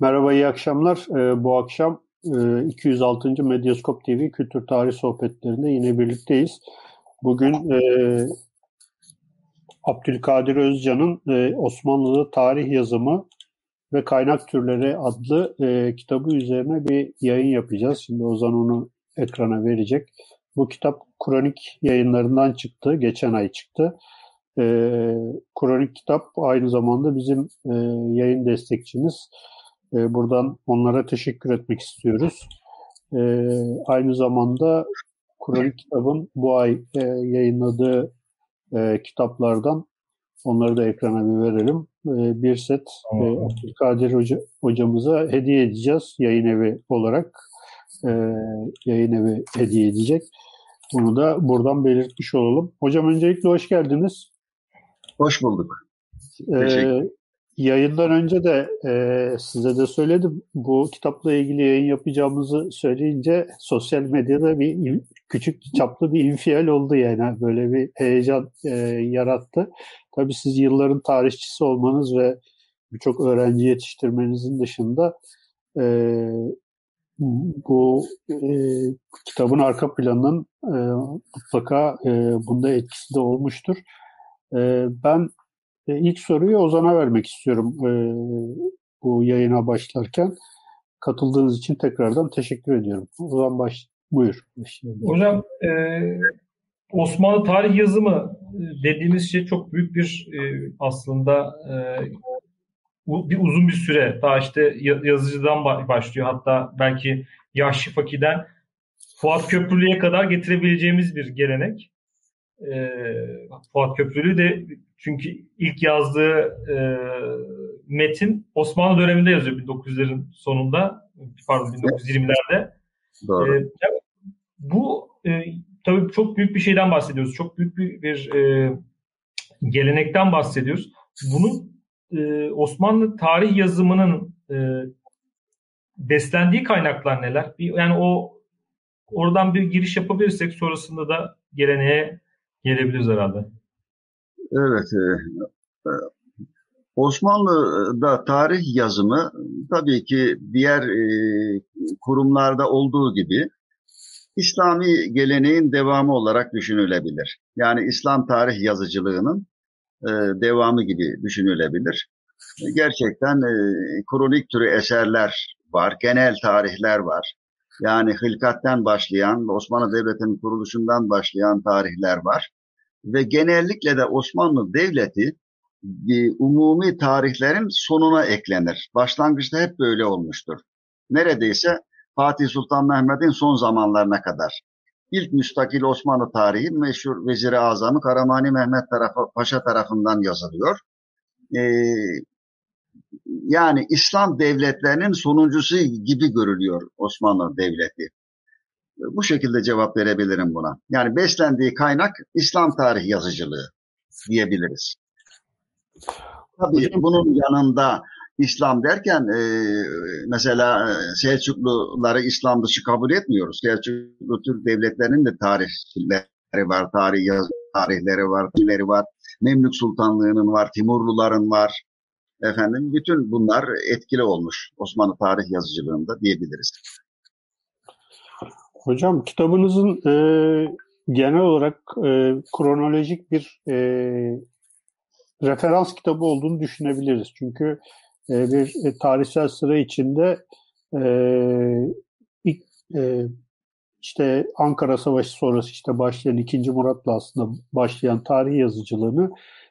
Merhaba, iyi akşamlar. Ee, bu akşam e, 206. Medyaskop TV Kültür Tarih Sohbetlerinde yine birlikteyiz. Bugün e, Abdülkadir Özcan'ın e, Osmanlı'da tarih yazımı ve kaynak türleri adlı e, kitabı üzerine bir yayın yapacağız. Şimdi Ozan onu ekrana verecek. Bu kitap Kronik yayınlarından çıktı. Geçen ay çıktı. E, Kronik kitap aynı zamanda bizim e, yayın destekçimiz. E, buradan onlara teşekkür etmek istiyoruz. E, aynı zamanda Kronik kitabın bu ay e, yayınladığı e, kitaplardan onları da ekrana bir verelim. E, bir set e, Abdülkadir Hoca, hocamıza hediye edeceğiz yayın evi olarak. E, yayın evi hediye edecek. Bunu da buradan belirtmiş olalım. Hocam öncelikle hoş geldiniz. Hoş bulduk. Ee, yayından önce de e, size de söyledim. Bu kitapla ilgili yayın yapacağımızı söyleyince sosyal medyada bir küçük çaplı bir infial oldu yani. Böyle bir heyecan e, yarattı. Tabii siz yılların tarihçisi olmanız ve birçok öğrenci yetiştirmenizin dışında e, bu e, kitabın arka planının e, mutlaka e, bunda etkisi de olmuştur. E, ben e, ilk soruyu Ozan'a vermek istiyorum e, bu yayına başlarken. Katıldığınız için tekrardan teşekkür ediyorum. Ozan baş, buyur. Hocam e, Osmanlı tarih yazımı dediğimiz şey çok büyük bir e, aslında e, bir uzun bir süre daha işte yazıcıdan başlıyor hatta belki Yaşlı Faki'den Fuat Köprülü'ye kadar getirebileceğimiz bir gelenek. E, Fuat Köprülü de çünkü ilk yazdığı e, metin Osmanlı döneminde yazıyor 1900'lerin sonunda pardon 1920'lerde. Doğru. E, bu e, tabii çok büyük bir şeyden bahsediyoruz. Çok büyük bir, bir e, gelenekten bahsediyoruz. Bunun e, Osmanlı tarih yazımının e, beslendiği kaynaklar neler? Bir, yani o oradan bir giriş yapabilirsek sonrasında da geleneğe gelebiliriz herhalde. Evet. E, e, Osmanlı'da tarih yazımı tabii ki diğer e, kurumlarda olduğu gibi İslami geleneğin devamı olarak düşünülebilir. Yani İslam tarih yazıcılığının e, devamı gibi düşünülebilir. Gerçekten e, kronik türü eserler var, genel tarihler var. Yani hilkatten başlayan, Osmanlı Devleti'nin kuruluşundan başlayan tarihler var. Ve genellikle de Osmanlı Devleti bir umumi tarihlerin sonuna eklenir. Başlangıçta hep böyle olmuştur. Neredeyse Fatih Sultan Mehmet'in son zamanlarına kadar. İlk müstakil Osmanlı tarihi meşhur Vezir-i Azamı Karamani Mehmet tarafı, Paşa tarafından yazılıyor. Ee, yani İslam devletlerinin sonuncusu gibi görülüyor Osmanlı Devleti. Bu şekilde cevap verebilirim buna. Yani beslendiği kaynak İslam tarih yazıcılığı diyebiliriz. Tabii bunun yanında İslam derken e, mesela Selçukluları İslam dışı kabul etmiyoruz. Selçuklu Türk devletlerinin de tarihleri var, tarih yaz tarihleri var, dilleri var. Memlük Sultanlığı'nın var, Timurluların var. Efendim bütün bunlar etkili olmuş Osmanlı tarih yazıcılığında diyebiliriz. Hocam kitabınızın e, genel olarak e, kronolojik bir e, referans kitabı olduğunu düşünebiliriz. Çünkü e, bir e, tarihsel sıra içinde e, ilk, e, işte Ankara Savaşı sonrası işte başlayan 2. Murat'la aslında başlayan tarih yazıcılığını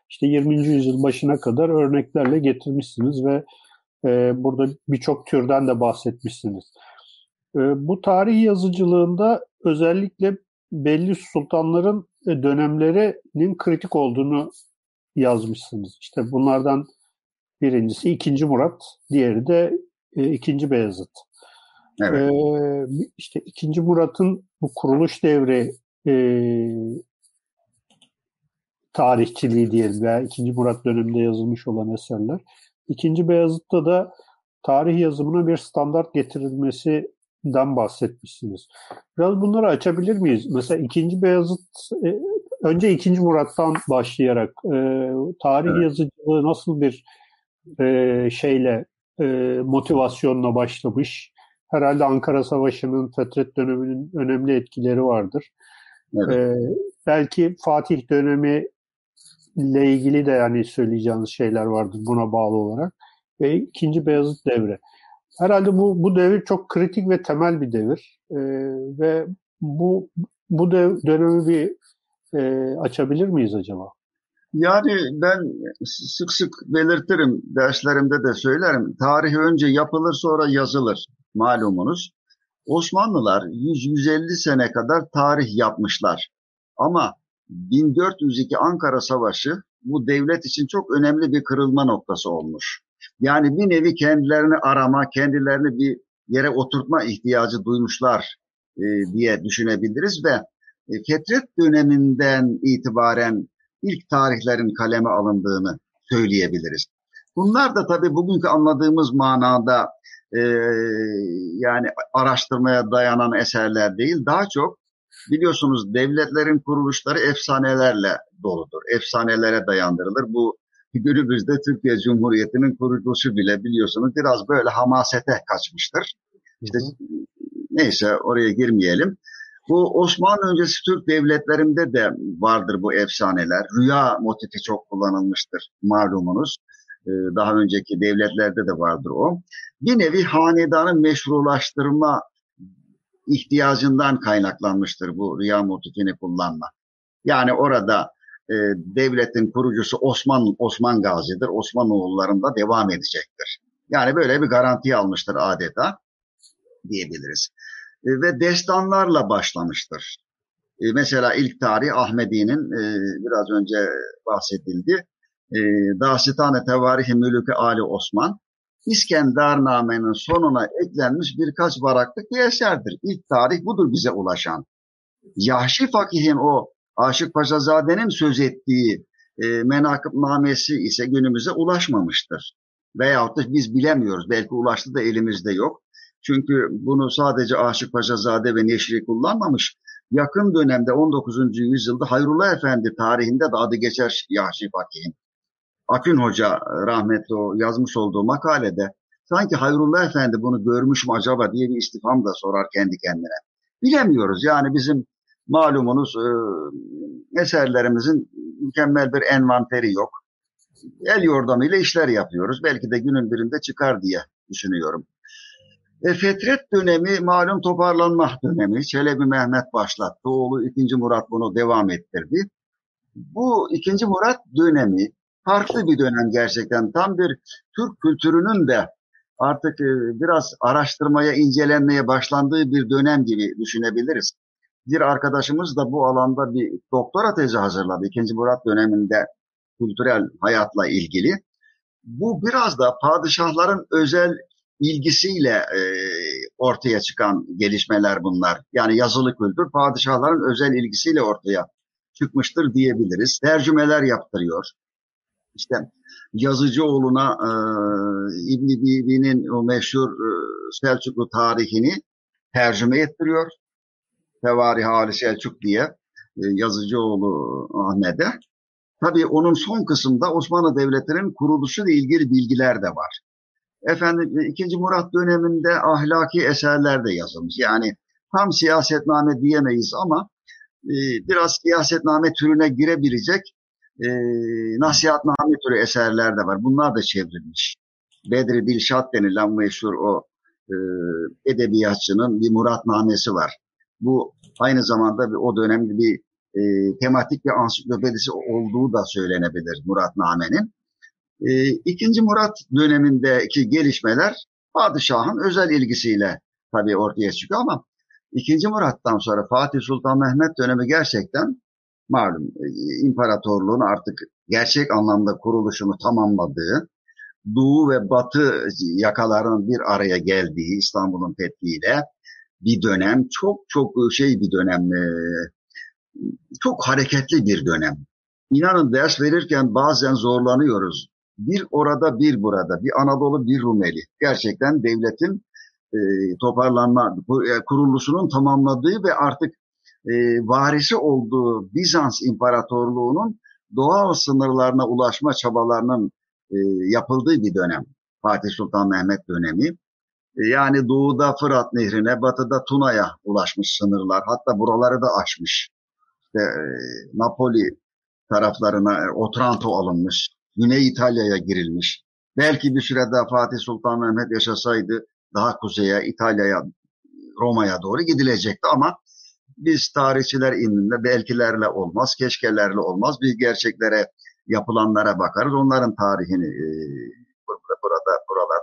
işte 20. yüzyıl başına kadar örneklerle getirmişsiniz ve e, burada birçok türden de bahsetmişsiniz. E, bu tarih yazıcılığında özellikle belli sultanların e, dönemlerinin kritik olduğunu yazmışsınız. İşte bunlardan Birincisi 2. Murat, diğeri de e, 2. Beyazıt. Evet. E, işte 2. Murat'ın bu kuruluş devri e, tarihçiliği diyelim veya 2. Murat döneminde yazılmış olan eserler. 2. Beyazıt'ta da tarih yazımına bir standart getirilmesinden bahsetmişsiniz. Biraz bunları açabilir miyiz? Mesela 2. Beyazıt e, önce 2. Murat'tan başlayarak e, tarih evet. yazıcılığı nasıl bir e, şeyle e, motivasyonla başlamış. Herhalde Ankara Savaşı'nın Fetret döneminin önemli etkileri vardır. Evet. E, belki Fatih dönemi ile ilgili de yani söyleyeceğiniz şeyler vardır buna bağlı olarak. Ve ikinci Beyazıt devri. Herhalde bu bu devir çok kritik ve temel bir devir. E, ve bu bu dev, dönemi bir e, açabilir miyiz acaba? Yani ben sık sık belirtirim, derslerimde de söylerim. Tarih önce yapılır sonra yazılır malumunuz. Osmanlılar 100-150 sene kadar tarih yapmışlar. Ama 1402 Ankara Savaşı bu devlet için çok önemli bir kırılma noktası olmuş. Yani bir nevi kendilerini arama, kendilerini bir yere oturtma ihtiyacı duymuşlar e, diye düşünebiliriz ve e, Fetret döneminden itibaren ilk tarihlerin kaleme alındığını söyleyebiliriz. Bunlar da tabii bugünkü anladığımız manada e, yani araştırmaya dayanan eserler değil, daha çok biliyorsunuz devletlerin kuruluşları efsanelerle doludur. Efsanelere dayandırılır. Bu günümüzde Türkiye Cumhuriyeti'nin kuruluşu bile biliyorsunuz biraz böyle hamasete kaçmıştır. İşte neyse oraya girmeyelim. Bu Osmanlı öncesi Türk devletlerinde de vardır bu efsaneler. Rüya motifi çok kullanılmıştır malumunuz. Ee, daha önceki devletlerde de vardır o. Bir nevi hanedanı meşrulaştırma ihtiyacından kaynaklanmıştır bu rüya motifini kullanma. Yani orada e, devletin kurucusu Osman Osman Gazi'dir. Osmanoğullarında devam edecektir. Yani böyle bir garanti almıştır adeta diyebiliriz. E, ve destanlarla başlamıştır. E, mesela ilk tarih Ahmedi'nin e, biraz önce bahsedildi. E, Dasitane Tevarih-i Mülük-i Ali Osman İskendername'nin sonuna eklenmiş birkaç varaklık bir eserdir. İlk tarih budur bize ulaşan. Yahşi Fakih'in o Aşık Paşazade'nin söz ettiği e, menakıbnamesi ise günümüze ulaşmamıştır. Veyahut da biz bilemiyoruz. Belki ulaştı da elimizde yok. Çünkü bunu sadece Aşık Paşazade ve Neşri kullanmamış. Yakın dönemde 19. yüzyılda Hayrullah Efendi tarihinde de adı geçer Yahşi Fakih'in. Akün Hoca rahmetli o yazmış olduğu makalede sanki Hayrullah Efendi bunu görmüş mü acaba diye bir istifam da sorar kendi kendine. Bilemiyoruz yani bizim malumunuz e, eserlerimizin mükemmel bir envanteri yok. El yordamıyla işler yapıyoruz. Belki de günün birinde çıkar diye düşünüyorum. E, Fetret dönemi malum toparlanma dönemi. Çelebi Mehmet başlattı. Oğlu 2. Murat bunu devam ettirdi. Bu 2. Murat dönemi farklı bir dönem gerçekten. Tam bir Türk kültürünün de artık e, biraz araştırmaya, incelenmeye başlandığı bir dönem gibi düşünebiliriz. Bir arkadaşımız da bu alanda bir doktora tezi hazırladı. 2. Murat döneminde kültürel hayatla ilgili. Bu biraz da padişahların özel ilgisiyle e, ortaya çıkan gelişmeler bunlar. Yani yazılı kültür padişahların özel ilgisiyle ortaya çıkmıştır diyebiliriz. Tercümeler yaptırıyor. İşte Yazıcıoğlu'na e, İbn Bibi'nin o meşhur e, Selçuklu tarihini tercüme ettiriyor. Tevarih Ali Selçuk diye e, Yazıcıoğlu Ahmet'e. Tabii onun son kısımda Osmanlı Devleti'nin kuruluşu ile ilgili bilgiler de var. Efendim 2. Murat döneminde ahlaki eserler de yazılmış. Yani tam siyasetname diyemeyiz ama e, biraz siyasetname türüne girebilecek e, nasihatname türü eserler de var. Bunlar da çevrilmiş. Bedri Dilşat denilen meşhur o e, edebiyatçının bir muratnamesi var. Bu aynı zamanda bir, o dönemde bir e, tematik bir ansiklopedisi olduğu da söylenebilir Muratname'nin. E, İkinci Murat dönemindeki gelişmeler padişahın özel ilgisiyle tabii ortaya çıkıyor ama İkinci Murat'tan sonra Fatih Sultan Mehmet dönemi gerçekten malum e, imparatorluğun artık gerçek anlamda kuruluşunu tamamladığı, Doğu ve Batı yakalarının bir araya geldiği İstanbul'un fethiyle bir dönem, çok çok şey bir dönem, e, çok hareketli bir dönem. İnanın ders verirken bazen zorlanıyoruz. Bir orada bir burada, bir Anadolu bir Rumeli. Gerçekten devletin e, toparlanma, e, kuruluşunun tamamladığı ve artık e, varisi olduğu Bizans İmparatorluğu'nun doğal sınırlarına ulaşma çabalarının e, yapıldığı bir dönem. Fatih Sultan Mehmet dönemi. E, yani doğuda Fırat Nehri'ne, batıda Tuna'ya ulaşmış sınırlar. Hatta buraları da aşmış. İşte, e, Napoli taraflarına e, Otranto alınmış. Güney İtalya'ya girilmiş. Belki bir süre daha Fatih Sultan Mehmet yaşasaydı daha kuzeye, İtalya'ya, Roma'ya doğru gidilecekti ama biz tarihçiler indinde belkilerle olmaz, keşkelerle olmaz. Biz gerçeklere, yapılanlara bakarız. Onların tarihini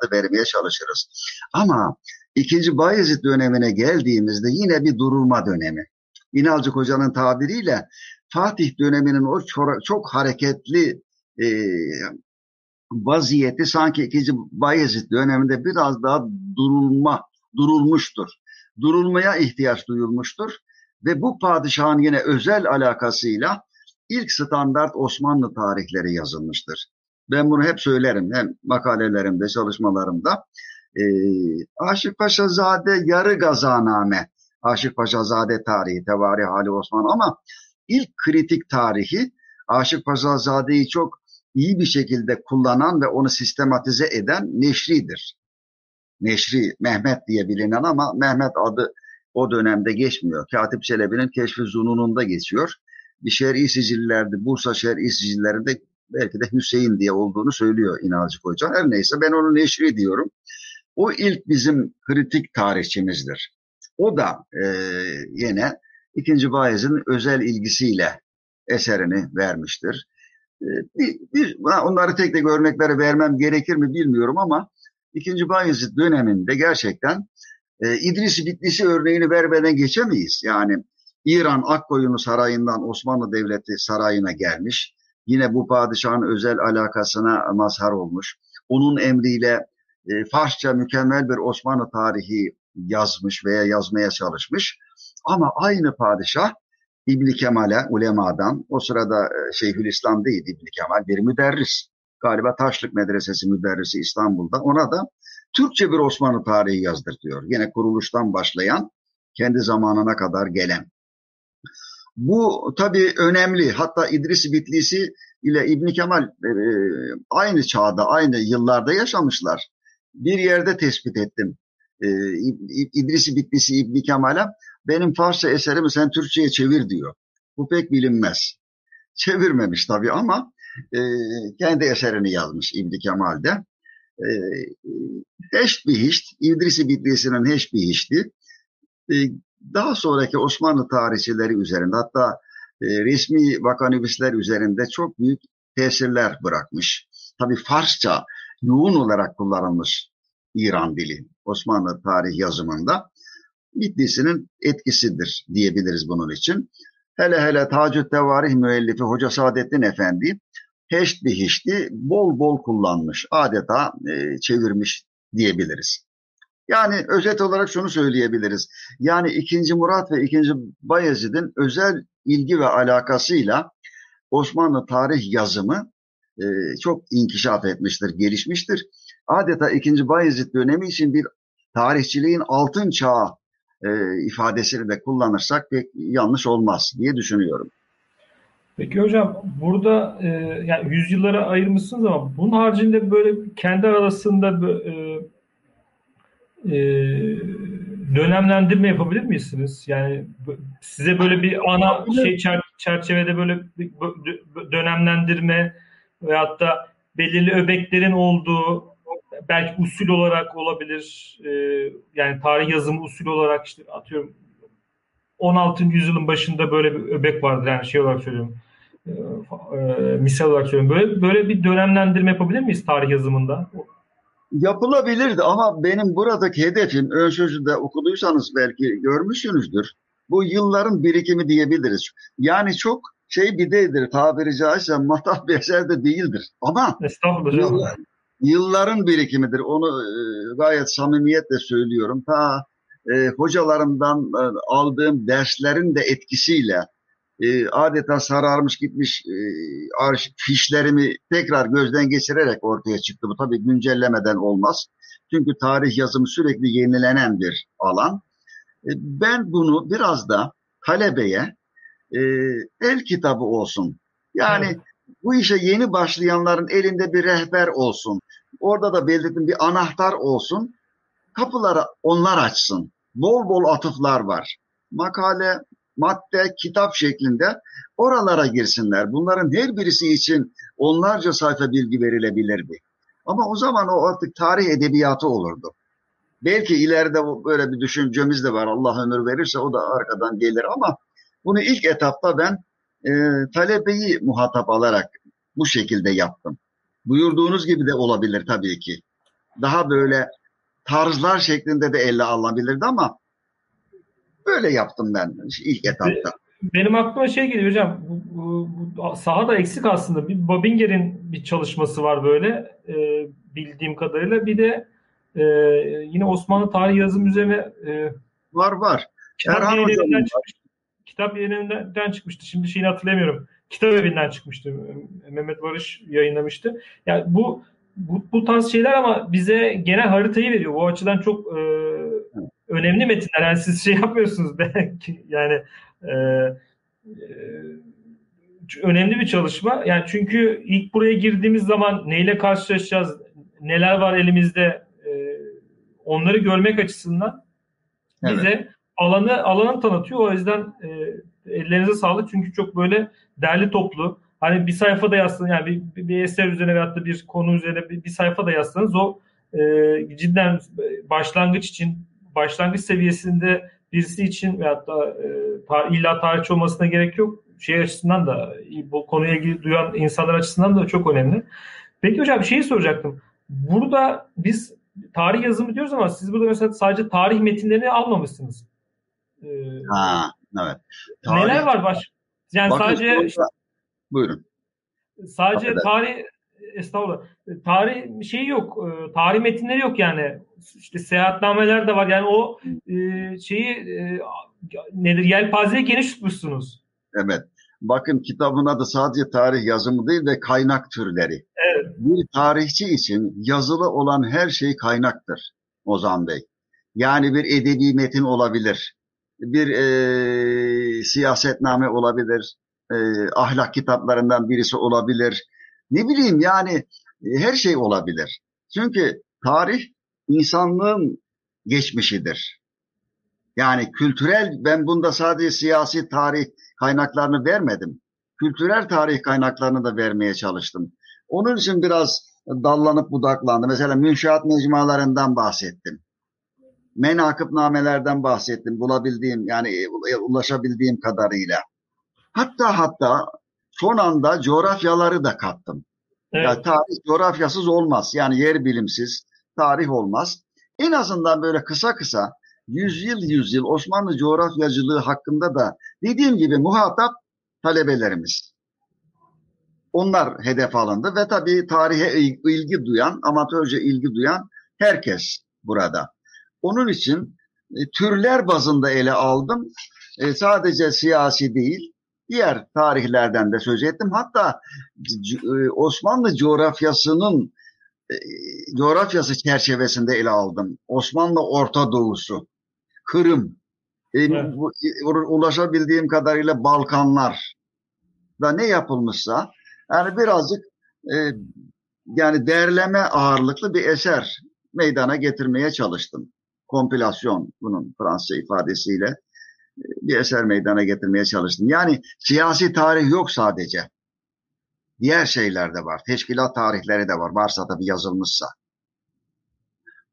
buralarda vermeye çalışırız. Ama ikinci Bayezid dönemine geldiğimizde yine bir durulma dönemi. İnalcık Hoca'nın tabiriyle Fatih döneminin o çok hareketli e, vaziyeti sanki ikinci Bayezid döneminde biraz daha durulma, durulmuştur. Durulmaya ihtiyaç duyulmuştur ve bu padişahın yine özel alakasıyla ilk standart Osmanlı tarihleri yazılmıştır. Ben bunu hep söylerim hem makalelerimde, çalışmalarımda. E, Aşık Paşazade Yarı Gazaname, Aşık Paşazade tarihi, Tevari Hali Osman ama ilk kritik tarihi Aşık Paşazade'yi çok iyi bir şekilde kullanan ve onu sistematize eden Neşri'dir. Neşri, Mehmet diye bilinen ama Mehmet adı o dönemde geçmiyor. Katip Çelebi'nin Keşfi Zununu'nda geçiyor. Bir şer'i sicillerde, Bursa şer'i sicillerinde belki de Hüseyin diye olduğunu söylüyor İnalcı Hoca. Her neyse ben onu Neşri diyorum. O ilk bizim kritik tarihçimizdir. O da e, yine ikinci Bayez'in özel ilgisiyle eserini vermiştir. E, bir, bir, onları tek tek örnekleri vermem gerekir mi bilmiyorum ama ikinci Bayezid döneminde gerçekten e, İdris Bitlisi örneğini vermeden geçemeyiz. Yani İran Akkoyunlu Sarayı'ndan Osmanlı Devleti Sarayı'na gelmiş. Yine bu padişahın özel alakasına mazhar olmuş. Onun emriyle e, Farsça mükemmel bir Osmanlı tarihi yazmış veya yazmaya çalışmış. Ama aynı padişah İbn Kemal'e ulemadan o sırada e, Şeyhülislam değil İbn Kemal bir müderris. Galiba Taşlık Medresesi müderrisi İstanbul'da. Ona da Türkçe bir Osmanlı tarihi yazdırtıyor. Yine kuruluştan başlayan kendi zamanına kadar gelen. Bu tabii önemli. Hatta İdris Bitlisi ile İbn Kemal e, aynı çağda, aynı yıllarda yaşamışlar. Bir yerde tespit ettim. E, İdris Bitlisi İbn Kemal'e benim Farsça eserimi sen Türkçe'ye çevir diyor. Bu pek bilinmez. Çevirmemiş tabii ama e, kendi eserini yazmış İbn Kemal'de. E, Heşt Bihişt, İdris-i Bitlisi'nin Heşt Bihişt'i e, daha sonraki Osmanlı tarihçileri üzerinde hatta e, resmi vakanüvisler üzerinde çok büyük tesirler bırakmış. Tabi Farsça yoğun olarak kullanılmış İran dili Osmanlı tarih yazımında Bitlisi'nin etkisidir diyebiliriz bunun için. Hele hele Tacüt Tevarih müellifi Hoca Saadettin Efendi heşt bihişti bol bol kullanmış. Adeta e, çevirmiş diyebiliriz. Yani özet olarak şunu söyleyebiliriz. Yani 2. Murat ve 2. Bayezid'in özel ilgi ve alakasıyla Osmanlı tarih yazımı e, çok inkişaf etmiştir, gelişmiştir. Adeta 2. Bayezid dönemi için bir tarihçiliğin altın çağı e, ifadesini de kullanırsak pek yanlış olmaz diye düşünüyorum. Peki hocam burada e, yani yüzyıllara ayırmışsınız ama bunun haricinde böyle kendi arasında e, e, dönemlendirme yapabilir misiniz? Yani size böyle bir ana şey çerçevede böyle dönemlendirme veyahut da belirli öbeklerin olduğu belki usul olarak olabilir. E, yani tarih yazımı usul olarak işte atıyorum 16. yüzyılın başında böyle bir öbek vardır yani şey olarak söylüyorum. E, e, misal olarak söylüyorum. Böyle böyle bir dönemlendirme yapabilir miyiz tarih yazımında? Yapılabilirdi ama benim buradaki hedefim ön sözü okuduysanız belki görmüşsünüzdür. Bu yılların birikimi diyebiliriz. Yani çok şey bir değildir tabiri caizse matah bir eser de değildir. Ama yıllar, yılların birikimidir. Onu e, gayet samimiyetle söylüyorum. Ta e, hocalarımdan e, aldığım derslerin de etkisiyle e, adeta sararmış gitmiş e, arş, fişlerimi tekrar gözden geçirerek ortaya çıktı. Bu tabii güncellemeden olmaz. Çünkü tarih yazımı sürekli yenilenen bir alan. E, ben bunu biraz da talebeye e, el kitabı olsun. Yani Bu işe yeni başlayanların elinde bir rehber olsun. Orada da belirttiğim bir anahtar olsun. Kapıları onlar açsın. Bol bol atıflar var. Makale, madde, kitap şeklinde oralara girsinler. Bunların her birisi için onlarca sayfa bilgi verilebilirdi. Ama o zaman o artık tarih edebiyatı olurdu. Belki ileride böyle bir düşüncemiz de var. Allah ömür verirse o da arkadan gelir ama bunu ilk etapta ben e, talebeyi muhatap alarak bu şekilde yaptım. Buyurduğunuz gibi de olabilir tabii ki. Daha böyle tarzlar şeklinde de elle alınabilirdi ama böyle yaptım ben ilk etapta. Benim aklıma şey geliyor hocam. Bu, bu, bu sahada eksik aslında. Bir Babinger'in bir çalışması var böyle e, bildiğim kadarıyla. Bir de e, yine Osmanlı tarih yazım üzerine e, var var. Kitap yayınlarından çıkmıştı. Kitap yayınlarından çıkmıştı. Şimdi şeyini hatırlamıyorum. Kitap evinden çıkmıştı. Mehmet Barış yayınlamıştı. Yani bu bu, bu tarz şeyler ama bize genel haritayı veriyor. Bu açıdan çok e, önemli metinler. Yani siz şey yapmıyorsunuz belki yani e, e, önemli bir çalışma. Yani çünkü ilk buraya girdiğimiz zaman neyle karşılaşacağız, neler var elimizde e, onları görmek açısından evet. bize alanı alanı tanıtıyor. O yüzden e, ellerinize sağlık çünkü çok böyle derli toplu. Hani bir sayfada yazsanız yani bir, bir eser üzerine veyahut da bir konu üzerine bir, bir sayfada yazsanız o e, cidden başlangıç için başlangıç seviyesinde birisi için veyahut da e, tar illa tarihçi olmasına gerek yok. Şey açısından da bu konuya ilgili duyan insanlar açısından da çok önemli. Peki hocam bir şeyi soracaktım. Burada biz tarih yazımı diyoruz ama siz burada mesela sadece tarih metinlerini almamışsınız. Ee, ha, evet. Tarih... Neler var baş? Yani Bakın, sadece orada... buyurun. Sadece tarih estağfurullah. Tarih şeyi yok. E, tarih metinleri yok yani. İşte seyahatnameler de var. Yani o e, şeyi e, nedir? Yelpazeyi geniş tutmuşsunuz. Evet. Bakın kitabın adı sadece tarih yazımı değil de kaynak türleri. Evet. Bir tarihçi için yazılı olan her şey kaynaktır Ozan Bey. Yani bir edebi metin olabilir. Bir e, siyasetname olabilir. E, ahlak kitaplarından birisi olabilir ne bileyim yani e, her şey olabilir. Çünkü tarih insanlığın geçmişidir. Yani kültürel, ben bunda sadece siyasi tarih kaynaklarını vermedim. Kültürel tarih kaynaklarını da vermeye çalıştım. Onun için biraz dallanıp budaklandı. Mesela münşaat mecmualarından bahsettim. Menakıbnamelerden bahsettim. Bulabildiğim yani ulaşabildiğim kadarıyla. Hatta hatta son anda coğrafyaları da kattım. Evet. Yani tarih coğrafyasız olmaz. Yani yer bilimsiz tarih olmaz. En azından böyle kısa kısa yüzyıl yüzyıl Osmanlı coğrafyacılığı hakkında da dediğim gibi muhatap talebelerimiz. Onlar hedef alındı ve tabii tarihe ilgi duyan, amatörce ilgi duyan herkes burada. Onun için e, türler bazında ele aldım. E, sadece siyasi değil, diğer tarihlerden de söz ettim. Hatta e, Osmanlı coğrafyasının e, coğrafyası çerçevesinde ele aldım. Osmanlı Orta Doğusu, Kırım, e, evet. ulaşabildiğim kadarıyla Balkanlar da ne yapılmışsa yani birazcık yani derleme ağırlıklı bir eser meydana getirmeye çalıştım. Kompilasyon bunun Fransızca ifadesiyle bir eser meydana getirmeye çalıştım. Yani siyasi tarih yok sadece. Diğer şeyler de var. Teşkilat tarihleri de var. Varsa tabii yazılmışsa.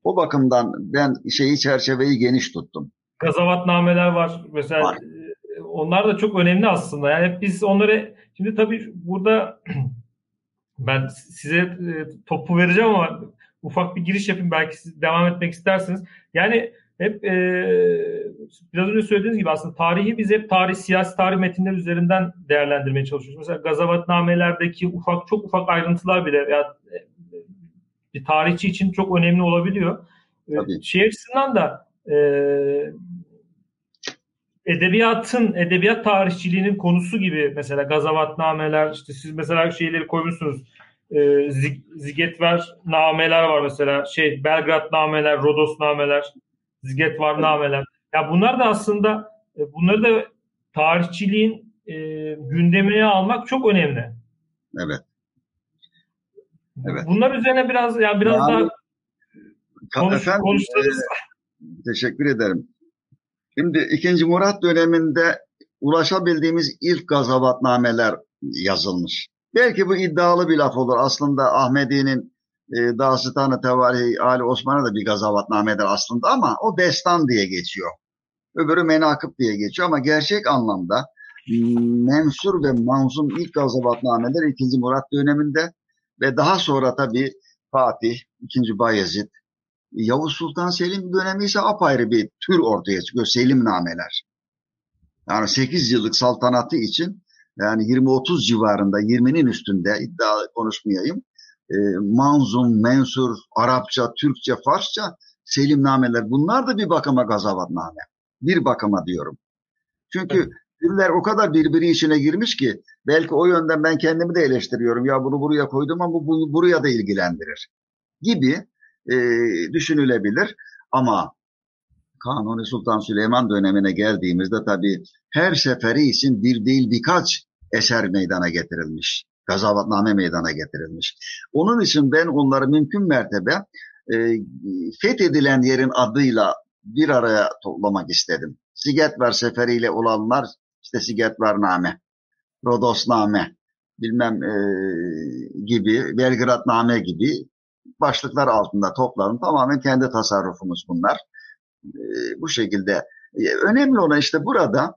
O bakımdan ben şeyi çerçeveyi geniş tuttum. Gazavatnameler var. Mesela var. E, onlar da çok önemli aslında. Yani biz onları şimdi tabii burada ben size e, topu vereceğim ama ufak bir giriş yapayım belki siz devam etmek istersiniz. Yani hep e, biraz önce söylediğiniz gibi aslında tarihi biz hep tarih, siyasi tarih metinler üzerinden değerlendirmeye çalışıyoruz. Mesela gazavatnamelerdeki ufak çok ufak ayrıntılar bile ya, bir tarihçi için çok önemli olabiliyor. E, Tabii. Şey açısından da e, edebiyatın, edebiyat tarihçiliğinin konusu gibi mesela gazavatnameler, işte siz mesela şeyleri koymuşsunuz. E, Zigetver nameler var mesela. Şey Belgrad nameler, Rodos nameler. Zizget var nameler. Ya bunlar da aslında e, bunları da tarihçiliğin e, gündemine almak çok önemli. Evet. Evet. Bunlar üzerine biraz yani biraz yani, daha konuş, efendim, konuşuruz. E, teşekkür ederim. Şimdi 2. Murat döneminde ulaşabildiğimiz ilk gazavatnameler yazılmış. Belki bu iddialı bir laf olur. Aslında Ahmedi'nin e, Dağısıtanı Tevarihi Ali Osman'a da bir gazavatnamedir aslında ama o destan diye geçiyor. Öbürü menakıp diye geçiyor ama gerçek anlamda mensur ve manzum ilk gazavatnameler 2. Murat döneminde ve daha sonra tabi Fatih, 2. Bayezid, Yavuz Sultan Selim dönemi ise apayrı bir tür ortaya çıkıyor. Selim nameler. Yani 8 yıllık saltanatı için yani 20-30 civarında 20'nin üstünde iddia konuşmayayım. E, manzum, mensur, Arapça, Türkçe, Farsça selimnameler bunlar da bir bakıma gazavatname. Bir bakıma diyorum. Çünkü diller o kadar birbiri içine girmiş ki belki o yönden ben kendimi de eleştiriyorum. Ya bunu buraya koydum ama bu buraya da ilgilendirir gibi e, düşünülebilir. Ama Kanuni Sultan Süleyman dönemine geldiğimizde tabii her seferi için bir değil birkaç eser meydana getirilmiş. Gazavatname meydana getirilmiş. Onun için ben onları mümkün mertebe e, fethedilen yerin adıyla bir araya toplamak istedim. Sigetver seferiyle olanlar işte Sigetvarname, Rodosname, bilmem e, gibi, Belgradname gibi başlıklar altında topladım. Tamamen kendi tasarrufumuz bunlar. E, bu şekilde. E, önemli olan işte burada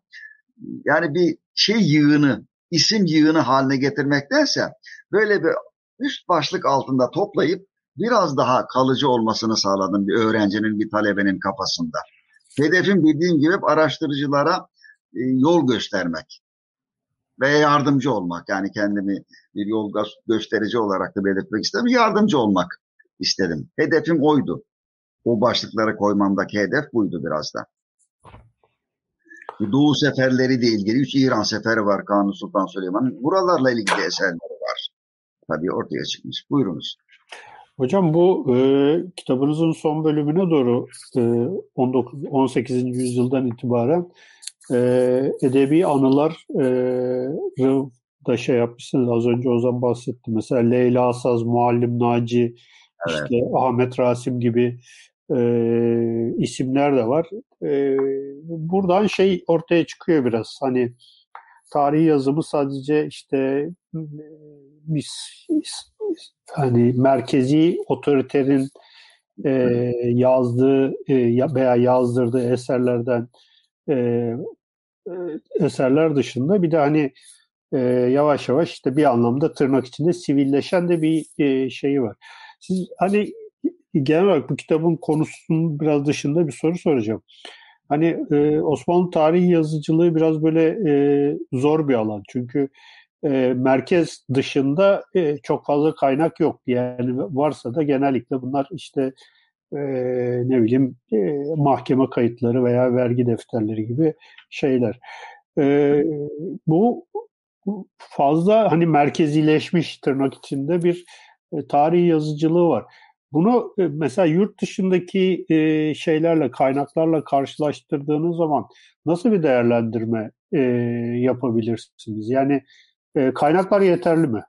yani bir şey yığını, isim yığını haline getirmektense böyle bir üst başlık altında toplayıp biraz daha kalıcı olmasını sağladım bir öğrencinin, bir talebenin kafasında. Hedefim dediğim gibi araştırıcılara e, yol göstermek ve yardımcı olmak. Yani kendimi bir yol gösterici olarak da belirtmek istedim. Yardımcı olmak istedim. Hedefim oydu. O başlıkları koymamdaki hedef buydu biraz da. Doğu seferleri de ilgili. Üç İran seferi var Kanuni Sultan Süleyman'ın. Buralarla ilgili eserleri var. Tabii ortaya çıkmış. Buyurunuz. Hocam bu e, kitabınızın son bölümüne doğru e, 19 18. yüzyıldan itibaren e, edebi anılar e, da şey yapmışsınız. Az önce Ozan bahsetti. Mesela Leyla Saz, Muallim Naci, evet. işte Ahmet Rasim gibi e, isimler de var. E, buradan şey ortaya çıkıyor biraz. Hani tarihi yazımı sadece işte biz hani merkezi otoriterin e, yazdığı e, veya yazdırdığı eserlerden e, e, eserler dışında bir de hani e, yavaş yavaş işte bir anlamda tırnak içinde sivilleşen de bir e, şeyi var. Siz hani genel olarak bu kitabın konusunun biraz dışında bir soru soracağım. Hani e, Osmanlı tarihi yazıcılığı biraz böyle e, zor bir alan. Çünkü e, merkez dışında e, çok fazla kaynak yok. Yani varsa da genellikle bunlar işte e, ne bileyim e, mahkeme kayıtları veya vergi defterleri gibi şeyler. E, bu fazla hani merkezileşmiş tırnak içinde bir e, tarihi yazıcılığı var. Bunu e, mesela yurt dışındaki e, şeylerle, kaynaklarla karşılaştırdığınız zaman nasıl bir değerlendirme e, yapabilirsiniz? Yani kaynaklar yeterli mi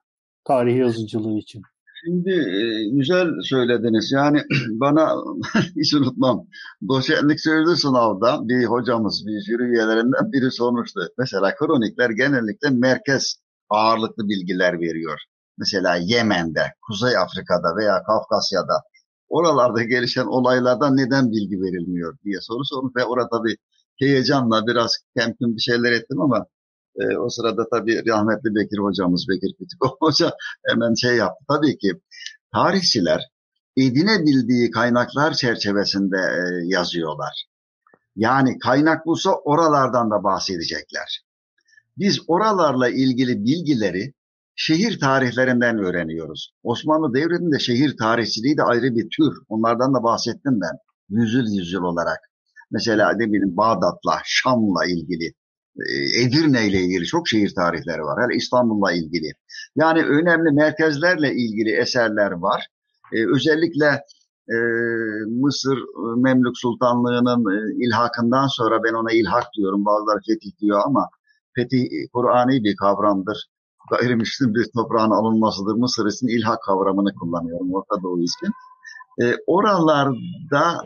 tarihi yazıcılığı için? Şimdi güzel söylediniz. Yani bana hiç unutmam. Doçentlik sözlü sınavda bir hocamız, bir jüri üyelerinden biri sormuştu. Mesela kronikler genellikle merkez ağırlıklı bilgiler veriyor. Mesela Yemen'de, Kuzey Afrika'da veya Kafkasya'da oralarda gelişen olaylardan neden bilgi verilmiyor diye soru sormuş ve orada bir heyecanla biraz kemküm bir şeyler ettim ama e, o sırada tabii rahmetli Bekir hocamız, Bekir Kütük hoca hemen şey yaptı. Tabii ki tarihçiler edinebildiği kaynaklar çerçevesinde e, yazıyorlar. Yani kaynak bulsa oralardan da bahsedecekler. Biz oralarla ilgili bilgileri şehir tarihlerinden öğreniyoruz. Osmanlı devrinde şehir tarihçiliği de ayrı bir tür. Onlardan da bahsettim ben. Yüzyıl yüzyıl olarak. Mesela ne bileyim Bağdat'la, Şam'la ilgili ee, Edirne ile ilgili çok şehir tarihleri var. Hele İstanbul'la ilgili. Yani önemli merkezlerle ilgili eserler var. Ee, özellikle e, Mısır e, Memlük Sultanlığı'nın e, ilhakından sonra ben ona ilhak diyorum. Bazıları fetih diyor ama fetih Kur'an'i bir kavramdır. Gayrimüslim bir toprağın alınmasıdır. Mısır için ilhak kavramını kullanıyorum Orta Doğu için. E, oralarda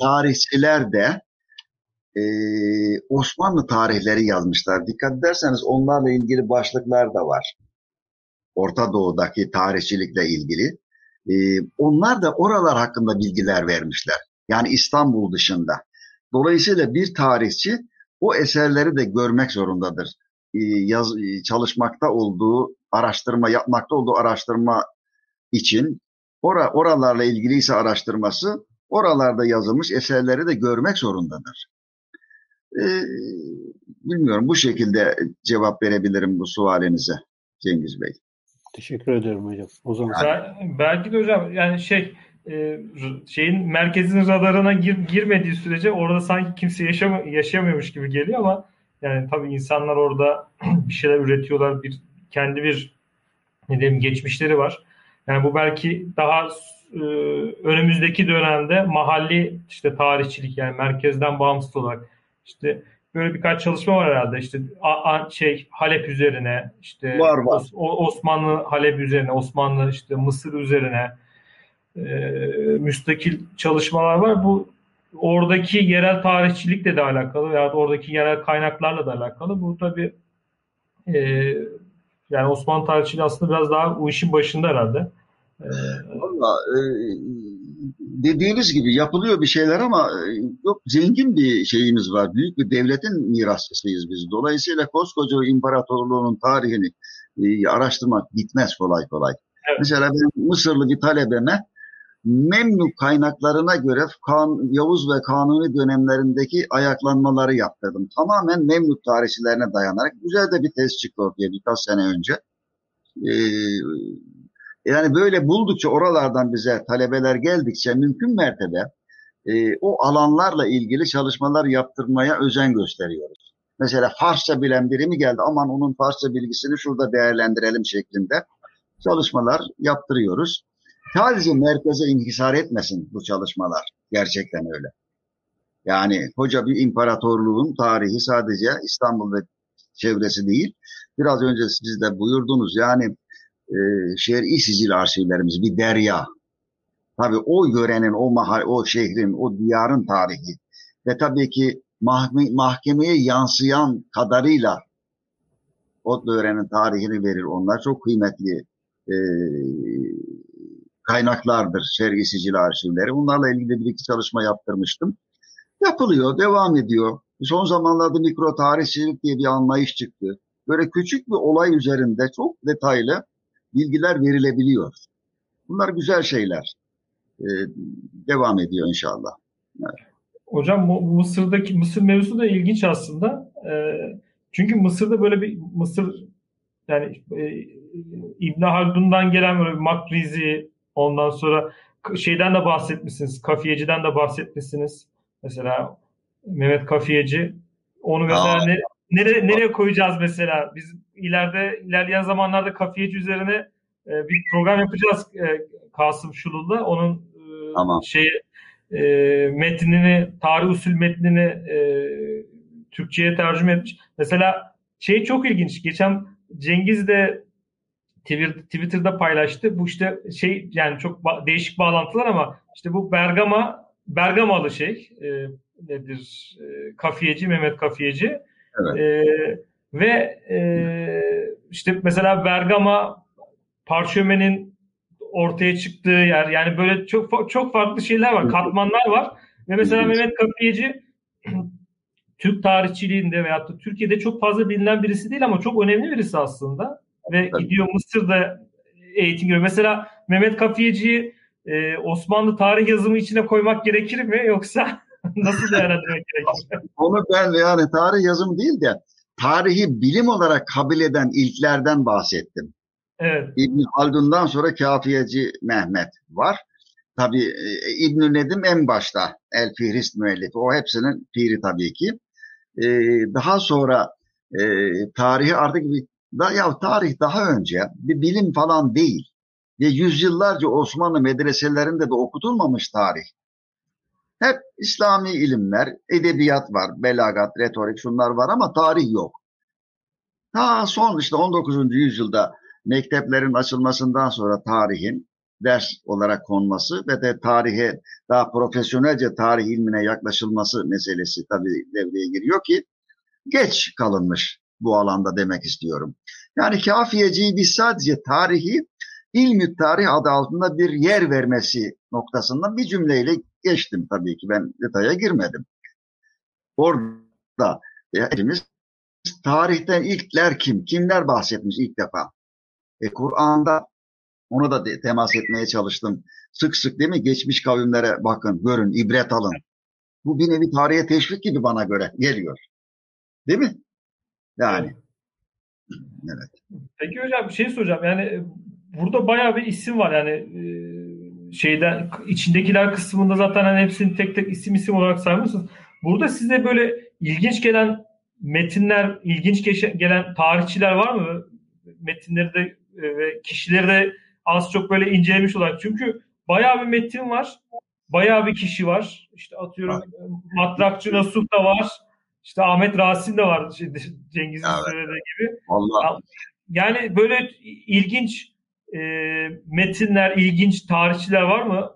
tarihçiler de e, Osmanlı tarihleri yazmışlar. Dikkat ederseniz onlarla ilgili başlıklar da var. Orta Doğu'daki tarihçilikle ilgili. E, onlar da oralar hakkında bilgiler vermişler. Yani İstanbul dışında. Dolayısıyla bir tarihçi o eserleri de görmek zorundadır. E, yaz, çalışmakta olduğu, araştırma yapmakta olduğu araştırma için ora, oralarla ilgiliyse araştırması oralarda yazılmış eserleri de görmek zorundadır. Ee, bilmiyorum bu şekilde cevap verebilirim bu sualinize Cengiz Bey. Teşekkür ederim hocam. O zaman ben, belki de hocam yani şey e, şeyin merkezin radarına gir, girmediği sürece orada sanki kimse yaşama, yaşamıyormuş gibi geliyor ama yani tabii insanlar orada bir şeyler üretiyorlar. Bir kendi bir ne diyeyim geçmişleri var. Yani bu belki daha e, önümüzdeki dönemde mahalli işte tarihçilik yani merkezden bağımsız olarak işte böyle birkaç çalışma var herhalde işte a, a, şey Halep üzerine işte var, var. Os, Osmanlı Halep üzerine Osmanlı işte Mısır üzerine e, müstakil çalışmalar var. Bu oradaki yerel tarihçilikle de alakalı veya oradaki yerel kaynaklarla da alakalı. Bu tabi e, yani Osmanlı tarihçiliği aslında biraz daha bu işin başında herhalde. E, Valla e, dediğiniz gibi yapılıyor bir şeyler ama e, yok zengin bir şeyimiz var. Büyük bir devletin mirasçısıyız biz. Dolayısıyla koskoca imparatorluğun tarihini e, araştırmak bitmez kolay kolay. Evet. Mesela ben Mısırlı bir talebeme Memlük kaynaklarına göre kan, Yavuz ve Kanuni dönemlerindeki ayaklanmaları yaptırdım. Tamamen Memlük tarihçilerine dayanarak güzel de bir test çıktı ortaya birkaç sene önce. Ee, yani böyle buldukça oralardan bize talebeler geldikçe mümkün mertebe e, o alanlarla ilgili çalışmalar yaptırmaya özen gösteriyoruz. Mesela Farsça bilen biri mi geldi aman onun Farsça bilgisini şurada değerlendirelim şeklinde çalışmalar yaptırıyoruz. Sadece merkeze inhisar etmesin bu çalışmalar. Gerçekten öyle. Yani koca bir imparatorluğun tarihi sadece İstanbul ve çevresi değil. Biraz önce siz de buyurdunuz yani e, şehri sicil arşivlerimiz bir derya. Tabii o yörenin, o mahal, o şehrin, o diyarın tarihi ve tabii ki mahkeme, mahkemeye yansıyan kadarıyla o yörenin tarihini verir. Onlar çok kıymetli e, kaynaklardır şerhi sicil arşivleri. Bunlarla ilgili bir iki çalışma yaptırmıştım. Yapılıyor, devam ediyor. Son zamanlarda mikro tarihçilik diye bir anlayış çıktı. Böyle küçük bir olay üzerinde çok detaylı bilgiler verilebiliyor. Bunlar güzel şeyler. Ee, devam ediyor inşallah. Evet. Hocam Mısır'daki Mısır mevzusu da ilginç aslında. E, çünkü Mısır'da böyle bir Mısır yani e, İbn Haldun'dan gelen böyle bir Makrizi ondan sonra şeyden de bahsetmişsiniz. Kafiyeciden de bahsetmişsiniz. Mesela Mehmet Kafiyeci onu mesela ne, nereye, nereye koyacağız mesela? Biz ileride ilerleyen zamanlarda kafiyeci üzerine e, bir program yapacağız e, Kasım Şulul'da. Onun e, tamam. şey e, metnini, tarih usul metnini e, Türkçe'ye tercüme etmiş. Mesela şey çok ilginç. Geçen Cengiz de Twitter'da paylaştı. Bu işte şey yani çok ba- değişik bağlantılar ama işte bu Bergama Bergamalı şey e, nedir? E, kafiyeci Mehmet Kafiyeci. Evet. E, ve e, işte mesela Bergama parşömenin ortaya çıktığı yer yani böyle çok çok farklı şeyler var, katmanlar var. Ve mesela Mehmet Kapiyeci Türk tarihçiliğinde veyahut da Türkiye'de çok fazla bilinen birisi değil ama çok önemli birisi aslında. Ve gidiyor Mısır'da eğitim görüyor. Mesela Mehmet Kafiyeci'yi e, Osmanlı tarih yazımı içine koymak gerekir mi yoksa nasıl değerlendirmek gerekir? Onu ben yani tarih yazımı değil de tarihi bilim olarak kabul eden ilklerden bahsettim. Evet. İbn Haldun'dan sonra Kafiyeci Mehmet var. Tabi e, İbn Nedim en başta El Fihrist müellifi. O hepsinin piri tabii ki. Ee, daha sonra e, tarihi artık bir da, ya tarih daha önce bir bilim falan değil. Ve yüzyıllarca Osmanlı medreselerinde de okutulmamış tarih. Hep İslami ilimler, edebiyat var, belagat, retorik şunlar var ama tarih yok. Ta son işte 19. yüzyılda mekteplerin açılmasından sonra tarihin ders olarak konması ve de tarihe daha profesyonelce tarih ilmine yaklaşılması meselesi tabii devreye giriyor ki geç kalınmış bu alanda demek istiyorum. Yani kafiyeciyi biz sadece tarihi ilmi tarih adı altında bir yer vermesi noktasından bir cümleyle geçtim tabii ki ben detaya girmedim. Orada hepimiz tarihten ilkler kim? Kimler bahsetmiş ilk defa? E, Kur'an'da onu da de, temas etmeye çalıştım. Sık sık değil mi? Geçmiş kavimlere bakın, görün, ibret alın. Bu bir nevi tarihe teşvik gibi bana göre geliyor. Değil mi? Yani. Evet. Peki hocam bir şey soracağım. Yani e, burada bayağı bir isim var. Yani e, şeyden içindekiler kısmında zaten hani hepsini tek tek isim isim olarak saymışsınız. Burada size böyle ilginç gelen metinler, ilginç gelen tarihçiler var mı? Metinleri de e, ve kişileri de az çok böyle incelemiş olarak. Çünkü bayağı bir metin var. Bayağı bir kişi var. İşte atıyorum. Matrakçı Nasuh da var. İşte Ahmet Rasim de var Cengiz'in evet. söylediği gibi. Allah. Yani böyle ilginç e, metinler, ilginç tarihçiler var mı?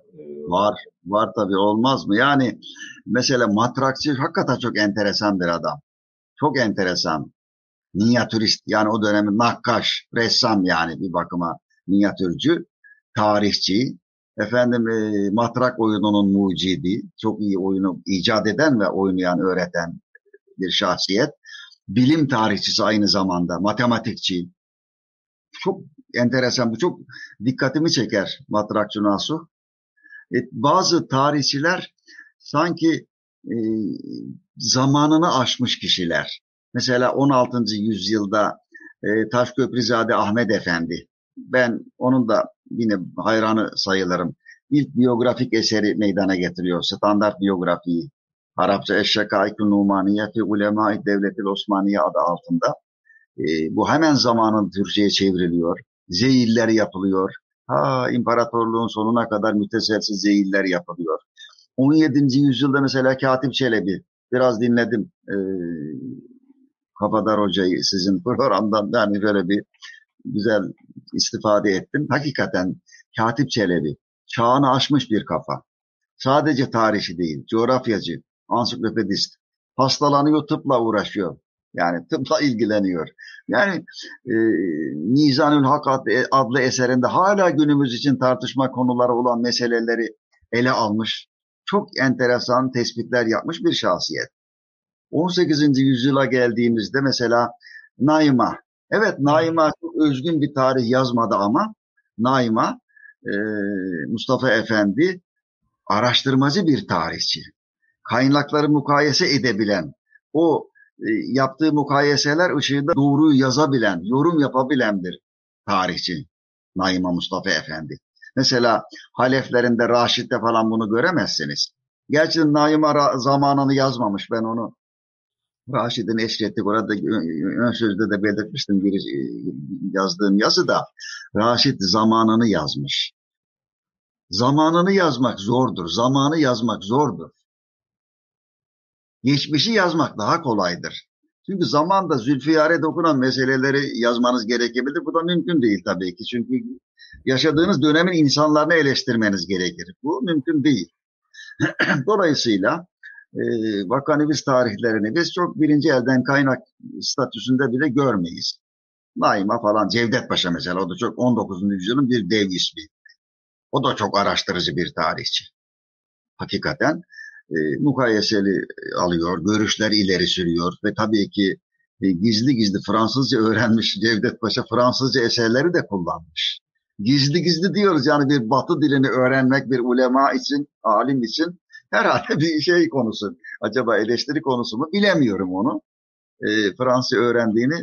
Var. Var tabii olmaz mı? Yani mesela matrakçı hakikaten çok enteresan bir adam. Çok enteresan. Minyatürist yani o dönemin nakkaş, ressam yani bir bakıma minyatürcü, tarihçi, efendim e, matrak oyununun mucidi, çok iyi oyunu icat eden ve oynayan, öğreten bir şahsiyet. Bilim tarihçisi aynı zamanda, matematikçi. Çok enteresan, bu çok dikkatimi çeker Matrakçı Nasuh. E, bazı tarihçiler sanki e, zamanını aşmış kişiler. Mesela 16. yüzyılda e, Taşköprüzade Ahmet Efendi. Ben onun da yine hayranı sayılırım. İlk biyografik eseri meydana getiriyor. Standart biyografiyi. Arapça Eşşekaik-ı Numaniye fi Ulema-i Devletil Osmaniye adı altında. E, bu hemen zamanın Türkçe'ye çevriliyor. Zeyiller yapılıyor. Ha imparatorluğun sonuna kadar müteselsiz zeyiller yapılıyor. 17. yüzyılda mesela Katip Çelebi. Biraz dinledim e, Kafadar Hoca'yı sizin programdan yani böyle bir güzel istifade ettim. Hakikaten Katip Çelebi çağını aşmış bir kafa. Sadece tarihçi değil, coğrafyacı, ansiklopedist. Hastalanıyor, tıpla uğraşıyor. Yani tıpla ilgileniyor. Yani e, Nizanül Hak adlı, adlı eserinde hala günümüz için tartışma konuları olan meseleleri ele almış. Çok enteresan tespitler yapmış bir şahsiyet. 18. yüzyıla geldiğimizde mesela Naima. Evet Naima çok özgün bir tarih yazmadı ama Naima e, Mustafa Efendi araştırmacı bir tarihçi. Kaynakları mukayese edebilen, o e, yaptığı mukayeseler ışığında doğruyu yazabilen, yorum yapabilen bir tarihçi Naima Mustafa Efendi. Mesela Haleflerinde, Raşid'de falan bunu göremezsiniz. Gerçi Naima zamanını yazmamış. Ben onu Raşid'in eşrettik. Orada ön sözde de belirtmiştim bir e, yazdığım yazıda. Raşid zamanını yazmış. Zamanını yazmak zordur. Zamanı yazmak zordur. Geçmişi yazmak daha kolaydır. Çünkü zamanda Zülfiyar'e dokunan meseleleri yazmanız gerekebilir. Bu da mümkün değil tabii ki. Çünkü yaşadığınız dönemin insanlarını eleştirmeniz gerekir. Bu mümkün değil. Dolayısıyla e, vakanivist tarihlerini biz çok birinci elden kaynak statüsünde bile görmeyiz. Naima falan Cevdet Paşa mesela o da çok 19. yüzyılın bir dev ismi. O da çok araştırıcı bir tarihçi. Hakikaten e, mukayeseli alıyor, görüşler ileri sürüyor ve tabii ki e, gizli gizli Fransızca öğrenmiş Cevdet Paşa Fransızca eserleri de kullanmış. Gizli gizli diyoruz yani bir batı dilini öğrenmek bir ulema için, alim için herhalde bir şey konusu. Acaba eleştiri konusu mu bilemiyorum onu. E, Fransız öğrendiğini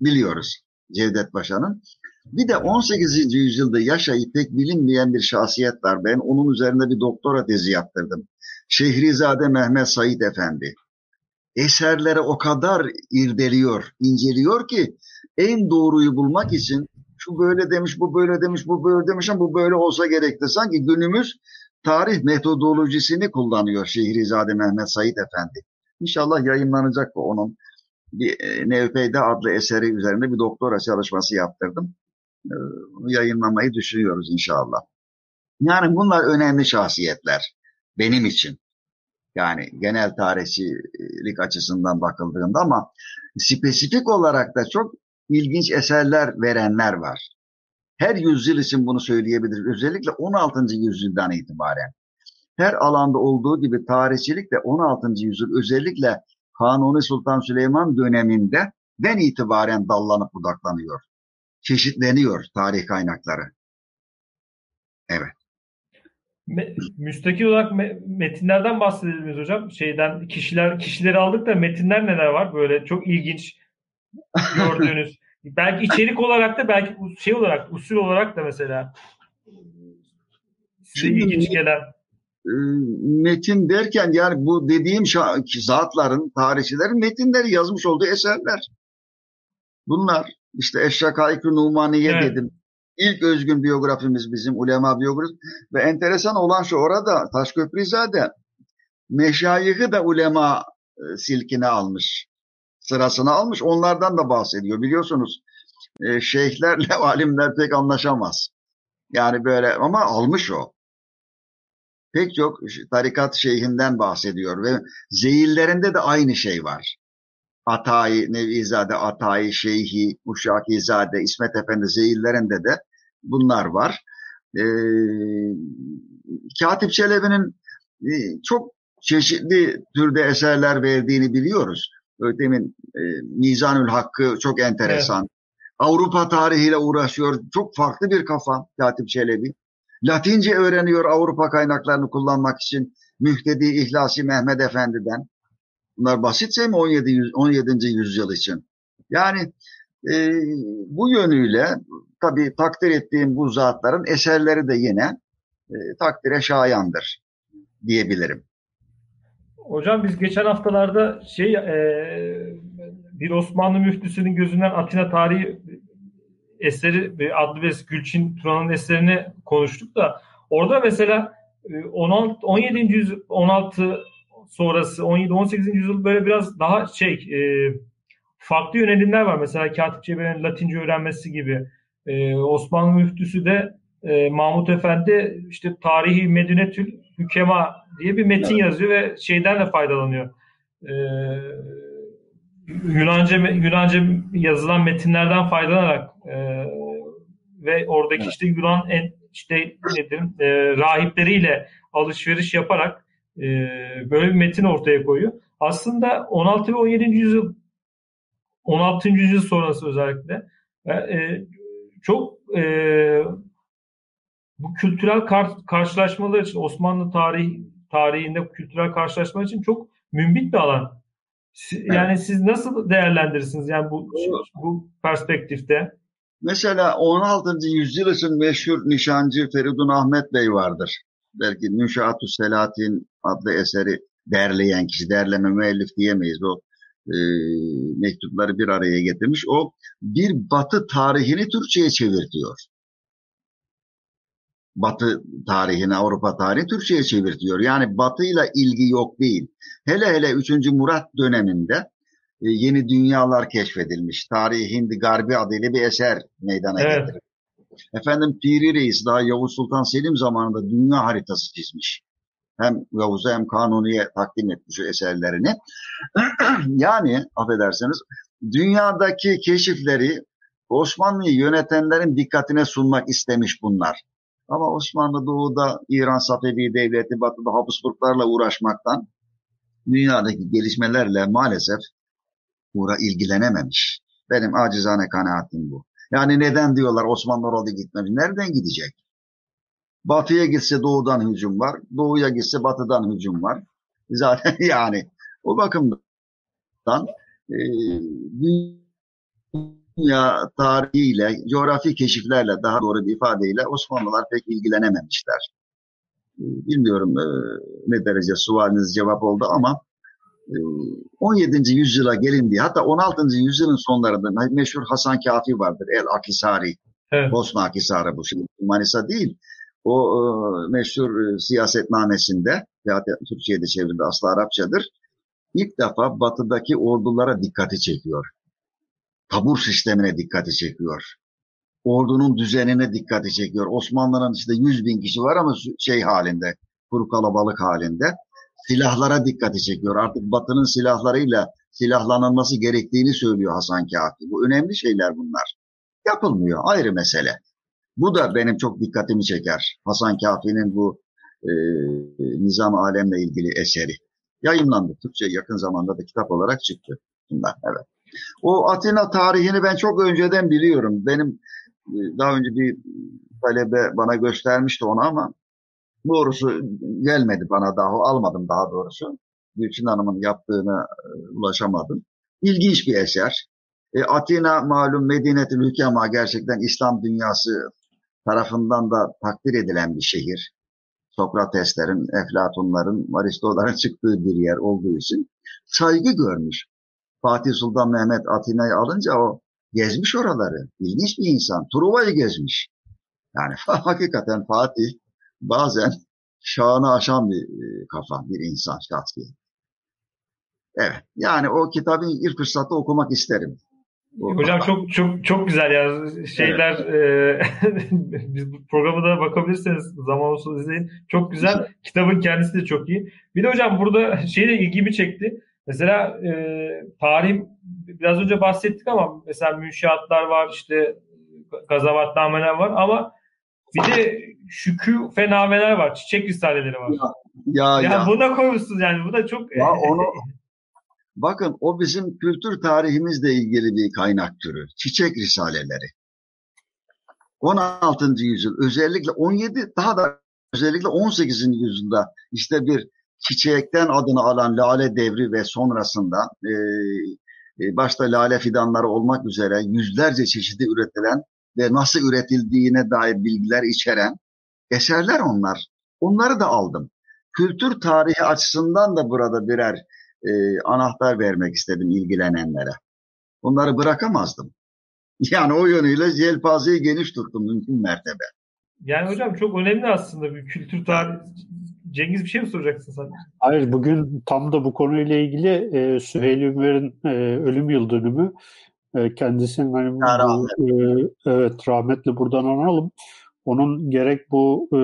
biliyoruz Cevdet Paşa'nın. Bir de 18. yüzyılda yaşayıp pek bilinmeyen bir şahsiyet var. Ben onun üzerinde bir doktora tezi yaptırdım. Şehrizade Mehmet Said Efendi. Eserlere o kadar irdeliyor, inceliyor ki en doğruyu bulmak için şu böyle demiş, bu böyle demiş, bu böyle demiş ama bu böyle olsa gerekti. Sanki günümüz tarih metodolojisini kullanıyor Şehrizade Mehmet Said Efendi. İnşallah yayınlanacak bu onun bir e, Nevpeyde adlı eseri üzerinde bir doktora çalışması yaptırdım. E, yayınlamayı düşünüyoruz inşallah. Yani bunlar önemli şahsiyetler benim için. Yani genel tarihçilik açısından bakıldığında ama spesifik olarak da çok ilginç eserler verenler var. Her yüzyıl için bunu söyleyebiliriz. Özellikle 16. yüzyıldan itibaren. Her alanda olduğu gibi tarihçilik de 16. yüzyıl özellikle Kanuni Sultan Süleyman döneminde den itibaren dallanıp budaklanıyor. Çeşitleniyor tarih kaynakları. Evet. Me, müstakil olarak me, metinlerden bahsedelim hocam. Şeyden kişiler kişileri aldık da metinler neler var? Böyle çok ilginç gördüğünüz. belki içerik olarak da belki şey olarak usul olarak da mesela size Şimdi, ilginç gelen e, metin derken yani bu dediğim zatların, tarihçilerin metinleri yazmış olduğu eserler. Bunlar işte Eşşakaik-ı Numaniye evet. dedim. İlk özgün biyografimiz bizim ulema biyografi ve enteresan olan şu orada Taşköprüzade meşayihi de ulema e, silkine almış. Sırasını almış. Onlardan da bahsediyor. Biliyorsunuz e, şeyhlerle alimler pek anlaşamaz. Yani böyle ama almış o. Pek çok tarikat şeyhinden bahsediyor ve zeyillerinde de aynı şey var. Atayi, Nevizade, Atayi, Şeyhi, Uşakizade, İsmet Efendi zeyillerinde de bunlar var. E, Katip Çelebi'nin e, çok çeşitli türde eserler verdiğini biliyoruz. Ötemin e, Mizanül Hakkı çok enteresan. Evet. Avrupa tarihiyle uğraşıyor. Çok farklı bir kafa Katip Çelebi. Latince öğreniyor Avrupa kaynaklarını kullanmak için Mühtedi İhlasi Mehmet Efendi'den. Bunlar basit şey mi 17. 17. yüzyıl için? Yani e, bu yönüyle tabii takdir ettiğim bu zatların eserleri de yine e, takdire şayandır diyebilirim. Hocam biz geçen haftalarda şey e, bir Osmanlı müftüsünün gözünden Atina tarihi eseri adlı bir Gülçin Turan'ın eserini konuştuk da orada mesela 16 17. yüzyıl 16 sonrası 17 18. yüzyıl böyle biraz daha şey e, farklı yönelimler var. Mesela Katip Cebe'nin Latince öğrenmesi gibi. E, Osmanlı müftüsü de e, Mahmut Efendi işte Tarihi Medinetül Hükema diye bir metin yazıyor ve şeyden de faydalanıyor. E, Yunanca Yunanca yazılan metinlerden faydalanarak e, ve oradaki işte Yunan en, işte nedir e, rahipleriyle alışveriş yaparak e, böyle bir metin ortaya koyuyor. Aslında 16 ve 17. yüzyıl 16. yüzyıl sonrası özellikle e, çok e, bu kültürel kar, karşılaşmalar için Osmanlı tarih tarihinde kültürel karşılaşmalar için çok mümbit bir alan. Yani evet. siz nasıl değerlendirirsiniz yani bu bu perspektifte? Mesela 16. yüzyıl için meşhur nişancı Feridun Ahmet Bey vardır. Belki Nüşatü Selatin adlı eseri derleyen kişi, derleme müellif diyemeyiz. O e, mektupları bir araya getirmiş. O bir batı tarihini Türkçe'ye çevirtiyor. Batı tarihini, Avrupa tarihini Türkçe'ye çevirtiyor. Yani batıyla ilgi yok değil. Hele hele 3. Murat döneminde e, yeni dünyalar keşfedilmiş. Tarihi Hindi Garbi adıyla bir eser meydana evet. getirilmiş. Efendim Piri Reis daha Yavuz Sultan Selim zamanında dünya haritası çizmiş hem Yavuz'a hem Kanuni'ye takdim etmiş eserlerini. yani affedersiniz dünyadaki keşifleri Osmanlı'yı yönetenlerin dikkatine sunmak istemiş bunlar. Ama Osmanlı doğuda İran Safevi Devleti, batıda Habsburglarla uğraşmaktan dünyadaki gelişmelerle maalesef uğra ilgilenememiş. Benim acizane kanaatim bu. Yani neden diyorlar Osmanlı orada gitmemiş? Nereden gidecek? Batıya gitse doğudan hücum var. Doğuya gitse batıdan hücum var. Zaten yani o bakımdan e, dünya tarihiyle, coğrafi keşiflerle daha doğru bir ifadeyle Osmanlılar pek ilgilenememişler. E, bilmiyorum e, ne derece sualiniz cevap oldu ama 17. E, yüzyıla gelindiği hatta 16. yüzyılın sonlarında meşhur Hasan Kafi vardır. El Akisari. Evet. Bosna Akisarı bu şimdi Manisa değil o e, meşhur e, siyasetnamesinde, Türkçe'ye de çevrildi aslı Arapçadır. ilk defa batıdaki ordulara dikkati çekiyor. Tabur sistemine dikkati çekiyor. Ordunun düzenine dikkati çekiyor. Osmanlı'nın işte 100 bin kişi var ama şey halinde, kuru kalabalık halinde. Silahlara dikkati çekiyor. Artık Batı'nın silahlarıyla silahlanılması gerektiğini söylüyor Hasan Kafi. Bu önemli şeyler bunlar. Yapılmıyor. Ayrı mesele. Bu da benim çok dikkatimi çeker. Hasan Kafi'nin bu e, Nizam Alem'le ilgili eseri. Yayınlandı. Türkçe yakın zamanda da kitap olarak çıktı. Bunlar, evet. O Atina tarihini ben çok önceden biliyorum. Benim e, daha önce bir talebe bana göstermişti onu ama doğrusu gelmedi bana daha, almadım daha doğrusu. Gülçin Hanım'ın yaptığını e, ulaşamadım. İlginç bir eser. E, Atina malum Medinetül Hükema gerçekten İslam dünyası tarafından da takdir edilen bir şehir. Sokrateslerin, Eflatunların, Aristoların çıktığı bir yer olduğu için saygı görmüş. Fatih Sultan Mehmet Atina'yı alınca o gezmiş oraları. İlginç bir insan. Truva'yı gezmiş. Yani hakikaten Fatih bazen şahını aşan bir e, kafa, bir insan şahsiyet. Evet. Yani o kitabın ilk fırsatta okumak isterim. Hocam çok çok çok güzel ya şeyler evet. e, biz bu programı da bakabilirseniz zaman olsun izleyin. Çok güzel. güzel. Kitabın kendisi de çok iyi. Bir de hocam burada şey de ilgimi çekti. Mesela e, tarih biraz önce bahsettik ama mesela münşiatlar var işte gazavatnameler var ama bir de şükü fenameler var. Çiçek risaleleri var. Ya, ya, ya. buna koymuşsunuz yani. Bu da çok... Ya onu, Bakın o bizim kültür tarihimizle ilgili bir kaynak türü. Çiçek risaleleri. 16. yüzyıl özellikle 17 daha da özellikle 18. yüzyılda işte bir çiçekten adını alan lale devri ve sonrasında e, başta lale fidanları olmak üzere yüzlerce çeşidi üretilen ve nasıl üretildiğine dair bilgiler içeren eserler onlar. Onları da aldım. Kültür tarihi açısından da burada birer e, anahtar vermek istedim ilgilenenlere. Onları bırakamazdım. Yani o yönüyle yelpazeyi geniş tuttum mümkün mertebe. Yani hocam çok önemli aslında bir kültür tarihi. Cengiz bir şey mi soracaksın sen? Hayır bugün tam da bu konuyla ilgili e, Süheyl Ünver'in e, ölüm yıl dönümü. E, kendisinin hani bu, e, evet rahmetli buradan analım. Onun gerek bu e,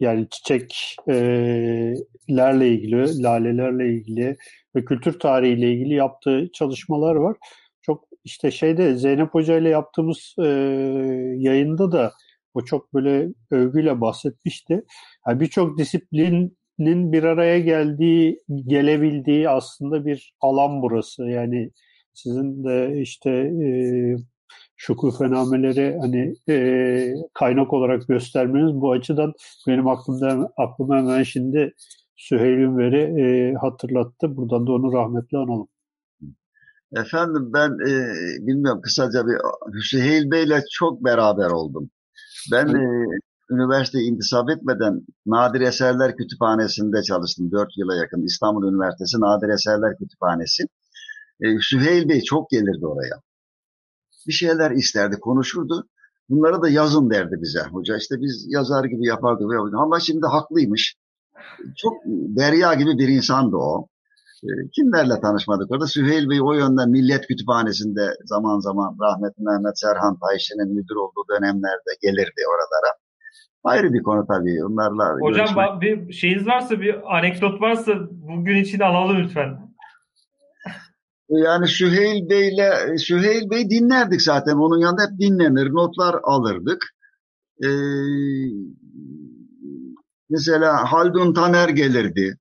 yani çiçeklerle ilgili, lalelerle ilgili ve kültür tarihiyle ilgili yaptığı çalışmalar var. Çok işte şeyde Zeynep Hoca ile yaptığımız e, yayında da o çok böyle övgüyle bahsetmişti. Yani Birçok disiplinin bir araya geldiği, gelebildiği aslında bir alan burası. Yani sizin de işte e, şukur fenameleri hani e, kaynak olarak göstermeniz bu açıdan benim aklımda aklıma hemen şimdi Süheyl Ünver'i e, hatırlattı. Buradan da onu rahmetle analım. Efendim ben e, bilmiyorum kısaca bir Süheyl Bey'le çok beraber oldum. Ben e, üniversite intisap etmeden Nadir Eserler Kütüphanesi'nde çalıştım. Dört yıla yakın İstanbul Üniversitesi Nadir Eserler Kütüphanesi. E, Süheyl Bey çok gelirdi oraya bir şeyler isterdi, konuşurdu. Bunları da yazın derdi bize. Hoca işte biz yazar gibi yapardık. Ama şimdi haklıymış. Çok derya gibi bir insandı o. Ee, kimlerle tanışmadık orada? Süheyl Bey o yönden Millet Kütüphanesi'nde zaman zaman rahmetli Mehmet Serhan Tayşe'nin müdür olduğu dönemlerde gelirdi oralara. Ayrı bir konu tabii. Onlarla Hocam görüşmek... bir şeyiniz varsa, bir anekdot varsa bugün için alalım lütfen. Yani Süheyl Bey'le Süheyl Bey dinlerdik zaten. Onun yanında hep dinlenir, notlar alırdık. Ee, mesela Haldun Taner gelirdi.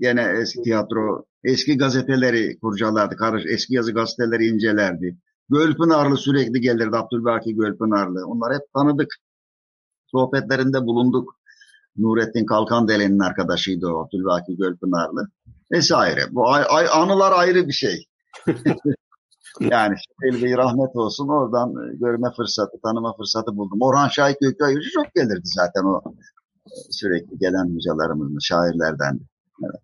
Yine eski tiyatro, eski gazeteleri kurcalardı. Karış, eski yazı gazeteleri incelerdi. Gölpınarlı sürekli gelirdi. Abdülbaki Gölpınarlı. Onlar hep tanıdık. Sohbetlerinde bulunduk. Nurettin Kalkandelen'in arkadaşıydı o Abdülbaki Gölpınarlı vesaire. Bu ay, ay, anılar ayrı bir şey. yani Şüpheli rahmet olsun oradan e, görme fırsatı, tanıma fırsatı buldum. Orhan Şahit Gökayıcı çok gelirdi zaten o e, sürekli gelen hocalarımızın, şairlerden. Evet.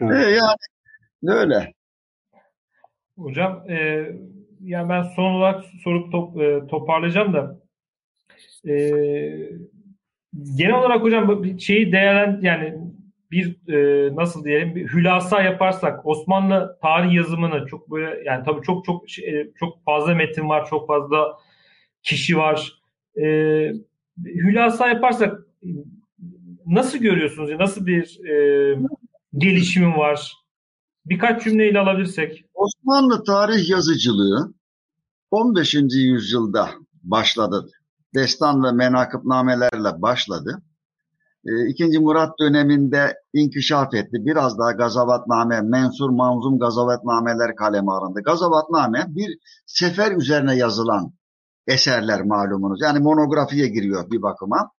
evet. Ee, yani öyle. Hocam e, yani ben son olarak sorup top, e, toparlayacağım da e, genel olarak hocam şeyi değerlen yani bir e, nasıl diyelim bir hülasa yaparsak Osmanlı tarih yazımını çok böyle yani tabii çok çok e, çok fazla metin var, çok fazla kişi var. E, hülasa yaparsak nasıl görüyorsunuz? Nasıl bir e, gelişimi var? Birkaç cümleyle alabilirsek. Osmanlı tarih yazıcılığı 15. yüzyılda başladı. Destan ve menakıbnamelerle başladı. E, İkinci Murat döneminde inkişaf etti. Biraz daha gazavatname, mensur manzum gazavatnameler kaleme alındı. Gazavatname bir sefer üzerine yazılan eserler malumunuz. Yani monografiye giriyor bir bakıma.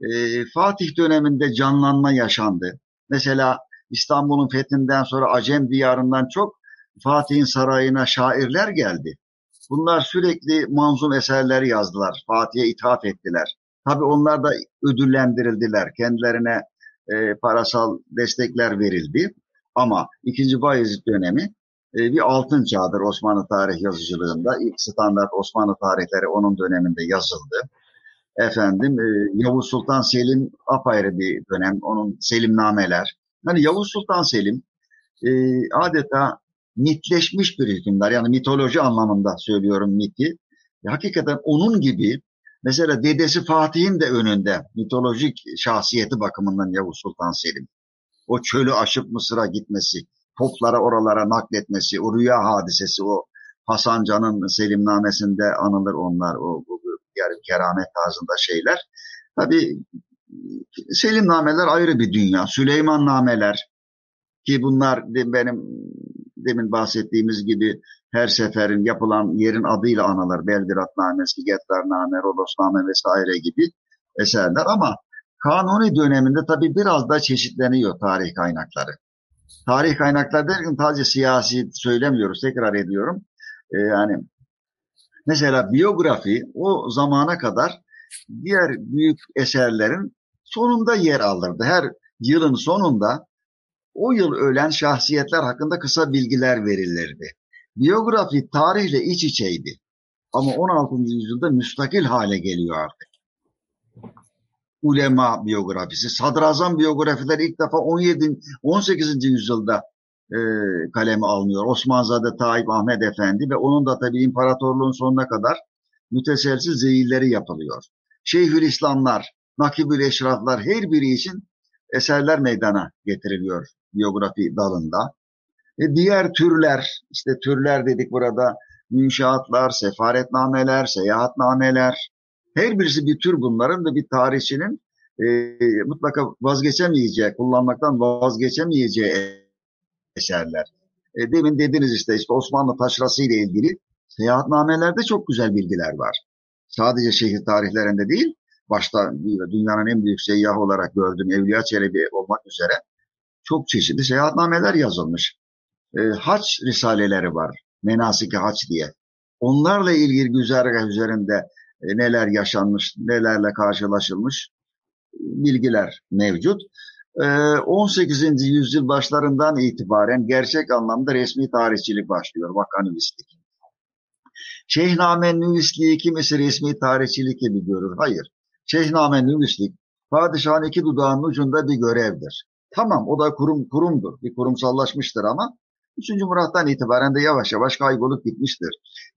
E, Fatih döneminde canlanma yaşandı. Mesela İstanbul'un fethinden sonra Acem diyarından çok Fatih'in sarayına şairler geldi. Bunlar sürekli manzum eserler yazdılar. Fatih'e ithaf ettiler. Tabi onlar da ödüllendirildiler. Kendilerine e, parasal destekler verildi. Ama 2. Bayezid dönemi e, bir altın çağdır Osmanlı tarih yazıcılığında. İlk standart Osmanlı tarihleri onun döneminde yazıldı. Efendim e, Yavuz Sultan Selim apayrı bir dönem. Onun Selimnameler. Yani Yavuz Sultan Selim e, adeta mitleşmiş bir hükümdar. Yani mitoloji anlamında söylüyorum miti. E, hakikaten onun gibi mesela dedesi Fatih'in de önünde mitolojik şahsiyeti bakımından Yavuz Sultan Selim. O çölü aşıp Mısır'a gitmesi, toplara oralara nakletmesi, o rüya hadisesi, o Hasan Can'ın Selimnamesinde anılır onlar, o, o yani keramet tarzında şeyler. Tabii Selimnameler ayrı bir dünya. Süleyman nameler ki bunlar benim demin bahsettiğimiz gibi her seferin yapılan yerin adıyla anılır. Belgradnamesi, Gettarname, Rodosname vesaire gibi eserler ama Kanuni döneminde tabii biraz da çeşitleniyor tarih kaynakları. Tarih kaynakları derken sadece siyasi söylemiyoruz, tekrar ediyorum. Ee, yani mesela biyografi o zamana kadar diğer büyük eserlerin sonunda yer alırdı. Her yılın sonunda o yıl ölen şahsiyetler hakkında kısa bilgiler verilirdi. Biyografi tarihle iç içeydi. Ama 16. yüzyılda müstakil hale geliyor artık. Ulema biyografisi, sadrazam biyografiler ilk defa 17. 18. yüzyılda e, kaleme alınıyor. Osmanzade Tayyip Ahmet Efendi ve onun da tabii imparatorluğun sonuna kadar müteselsiz zeyilleri yapılıyor. Şeyhülislamlar, Nakibül Eşraflar her biri için eserler meydana getiriliyor biyografi dalında. E diğer türler, işte türler dedik burada, münşaatlar, sefaretnameler, seyahatnameler, her birisi bir tür bunların da bir tarihçinin e, mutlaka vazgeçemeyeceği, kullanmaktan vazgeçemeyeceği eserler. E, demin dediniz işte, işte Osmanlı taşrası ile ilgili seyahatnamelerde çok güzel bilgiler var. Sadece şehir tarihlerinde değil, başta dünyanın en büyük seyyahı olarak gördüğüm Evliya Çelebi olmak üzere çok çeşitli seyahatnameler yazılmış. E, haç risaleleri var. Menasiki haç diye. Onlarla ilgili güzergah üzerinde e, neler yaşanmış, nelerle karşılaşılmış bilgiler mevcut. E, 18. yüzyıl başlarından itibaren gerçek anlamda resmi tarihçilik başlıyor, vakanüvislik. Şeyhname nüvisliği kimisi resmi tarihçilik gibi görür. Hayır. Şeyhname nüvislik padişahın iki dudağının ucunda bir görevdir. Tamam o da kurum kurumdur. Bir kurumsallaşmıştır ama 3. Murat'tan itibaren de yavaş yavaş kaybolup gitmiştir.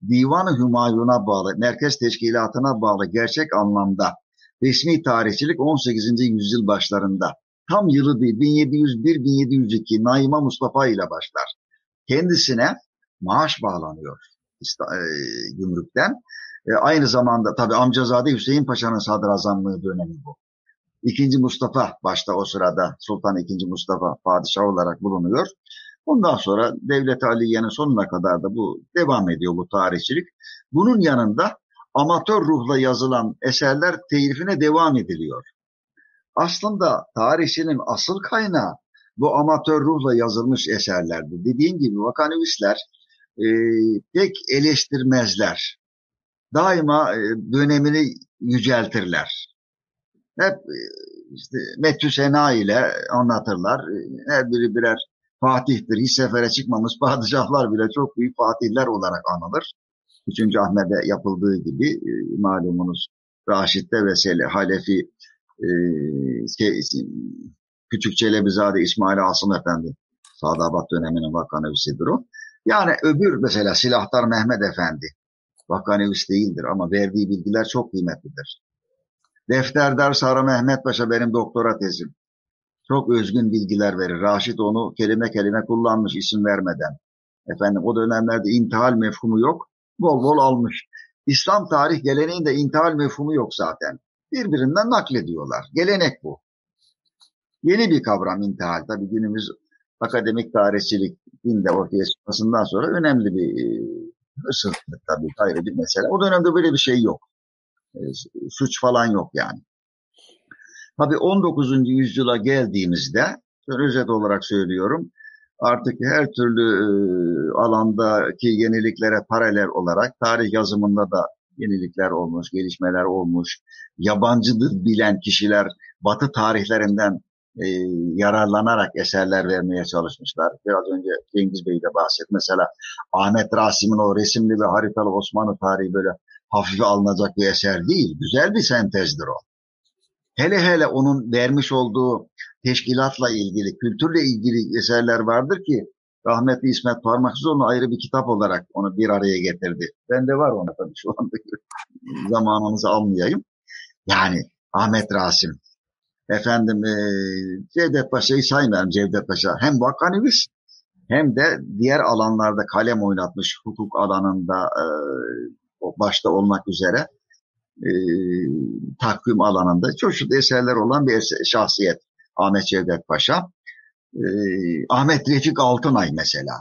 Divan-ı Hümayun'a bağlı, merkez teşkilatına bağlı gerçek anlamda resmi tarihçilik 18. yüzyıl başlarında tam yılı değil 1701-1702 Naima Mustafa ile başlar. Kendisine maaş bağlanıyor e, gümrükten. E, aynı zamanda tabi amcazade Hüseyin Paşa'nın sadrazamlığı dönemi bu. İkinci Mustafa başta o sırada Sultan II. Mustafa padişah olarak bulunuyor. Ondan sonra Devlet Aliye'nin sonuna kadar da bu devam ediyor bu tarihçilik. Bunun yanında amatör ruhla yazılan eserler telifine devam ediliyor. Aslında tarihçinin asıl kaynağı bu amatör ruhla yazılmış eserlerdi. Dediğim gibi vakanüvisler e, pek eleştirmezler. Daima e, dönemini yüceltirler hep e, işte Metü Sena ile anlatırlar. E, her biri birer Fatih'tir. Hiç sefere çıkmamış padişahlar bile çok büyük fatihler olarak anılır. 3. Ahmet'e yapıldığı gibi e, malumunuz Raşid'de ve Sele, Halefi e, şey, Küçük Çelebizade İsmail Asım Efendi. Sadabat döneminin vakanevisidir o. Yani öbür mesela Silahtar Mehmet Efendi. Vakanevis değildir ama verdiği bilgiler çok kıymetlidir. Defterdar Sarı Mehmet Paşa benim doktora tezim. Çok özgün bilgiler verir. Raşit onu kelime kelime kullanmış isim vermeden. Efendim o dönemlerde intihal mefhumu yok. Bol bol almış. İslam tarih geleneğinde intihal mefhumu yok zaten. Birbirinden naklediyorlar. Gelenek bu. Yeni bir kavram intihal. Tabii günümüz akademik tarihçilik dinde ortaya çıkmasından sonra önemli bir ısırtlık e, tabii ayrı bir mesele. O dönemde böyle bir şey yok. E, suç falan yok yani. Tabii 19. yüzyıla geldiğimizde, özet olarak söylüyorum, artık her türlü e, alandaki yeniliklere paralel olarak tarih yazımında da yenilikler olmuş, gelişmeler olmuş. Yabancı bilen kişiler Batı tarihlerinden e, yararlanarak eserler vermeye çalışmışlar. Biraz önce Cengiz Bey de bahsetti. Mesela Ahmet Rasim'in o resimli ve haritalı Osmanlı tarihi böyle hafife alınacak bir eser değil. Güzel bir sentezdir o. Hele hele onun vermiş olduğu teşkilatla ilgili, kültürle ilgili eserler vardır ki rahmetli İsmet Parmaksız onu ayrı bir kitap olarak onu bir araya getirdi. Ben de var ona tabii şu anda zamanınızı almayayım. Yani Ahmet Rasim, efendim e, Cevdet Paşa'yı saymayalım Cevdet Paşa. Hem vakanivist hem de diğer alanlarda kalem oynatmış hukuk alanında e, başta olmak üzere e, takvim alanında çeşitli eserler olan bir şahsiyet Ahmet Cevdet Paşa. E, Ahmet Refik Altınay mesela.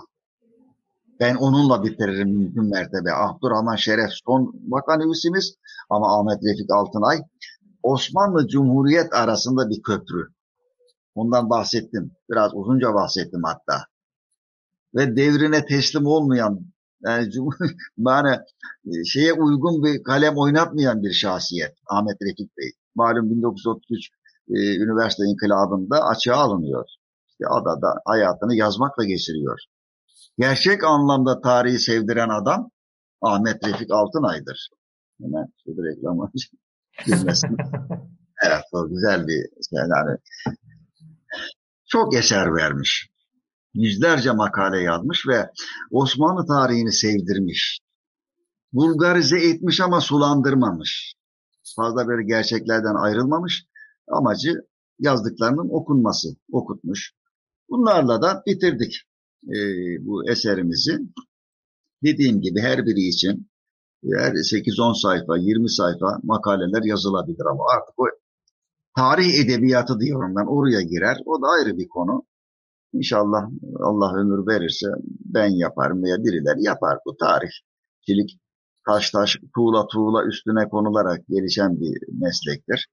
Ben onunla bitiririm mümkün mertebe. Abdurrahman Şeref son vakanivistimiz ama Ahmet Refik Altınay Osmanlı Cumhuriyet arasında bir köprü. Ondan bahsettim. Biraz uzunca bahsettim hatta. Ve devrine teslim olmayan yani yani e, şeye uygun bir kalem oynatmayan bir şahsiyet Ahmet Refik Bey. Malum 1933 e, üniversite inkılabında açığa alınıyor. İşte adada hayatını yazmakla geçiriyor. Gerçek anlamda tarihi sevdiren adam Ahmet Refik Altınay'dır. Hemen şurada reklamı girmesin. evet o güzel bir şey. Yani çok eser vermiş. Yüzlerce makale yazmış ve Osmanlı tarihini sevdirmiş. Bulgarize etmiş ama sulandırmamış. Fazla böyle gerçeklerden ayrılmamış. Amacı yazdıklarının okunması, okutmuş. Bunlarla da bitirdik e, bu eserimizi. Dediğim gibi her biri için eğer 8-10 sayfa, 20 sayfa makaleler yazılabilir ama artık o tarih edebiyatı diyorum ben oraya girer. O da ayrı bir konu. İnşallah Allah ömür verirse ben yaparım veya birileri yapar bu tarihçilik. Taş taş, tuğla tuğla üstüne konularak gelişen bir meslektir.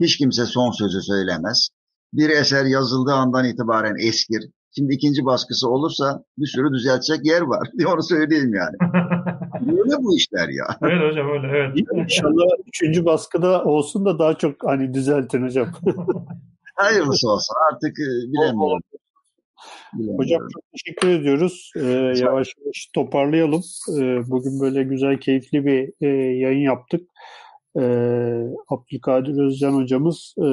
Hiç kimse son sözü söylemez. Bir eser yazıldığı andan itibaren eskir. Şimdi ikinci baskısı olursa bir sürü düzeltecek yer var. onu söyleyeyim yani. Öyle bu işler ya. Öyle hocam öyle evet. İnşallah üçüncü baskıda olsun da daha çok hani düzeltin hocam. Hayırlısı olsun artık e, bilemiyorum. Hocam çok teşekkür ediyoruz. Ee, yavaş yavaş toparlayalım. Ee, bugün böyle güzel, keyifli bir e, yayın yaptık. Ee, Abdülkadir Özcan hocamız e,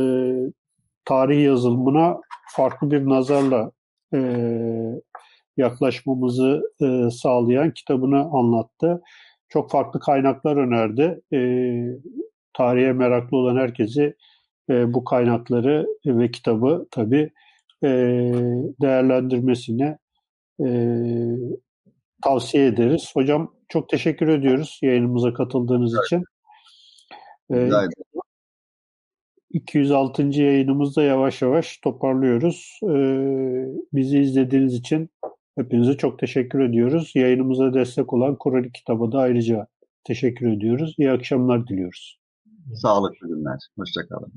tarih yazılımına farklı bir nazarla e, yaklaşmamızı e, sağlayan kitabını anlattı. Çok farklı kaynaklar önerdi. E, tarihe meraklı olan herkesi e, bu kaynakları ve kitabı tabii e, değerlendirmesini e, tavsiye ederiz. Hocam çok teşekkür ediyoruz yayınımıza katıldığınız evet. için. E, 206. yayınımızda yavaş yavaş toparlıyoruz. E, bizi izlediğiniz için hepinize çok teşekkür ediyoruz. Yayınımıza destek olan Kur'an kitabı da ayrıca teşekkür ediyoruz. İyi akşamlar diliyoruz. Sağlıklı günler. Hoşçakalın.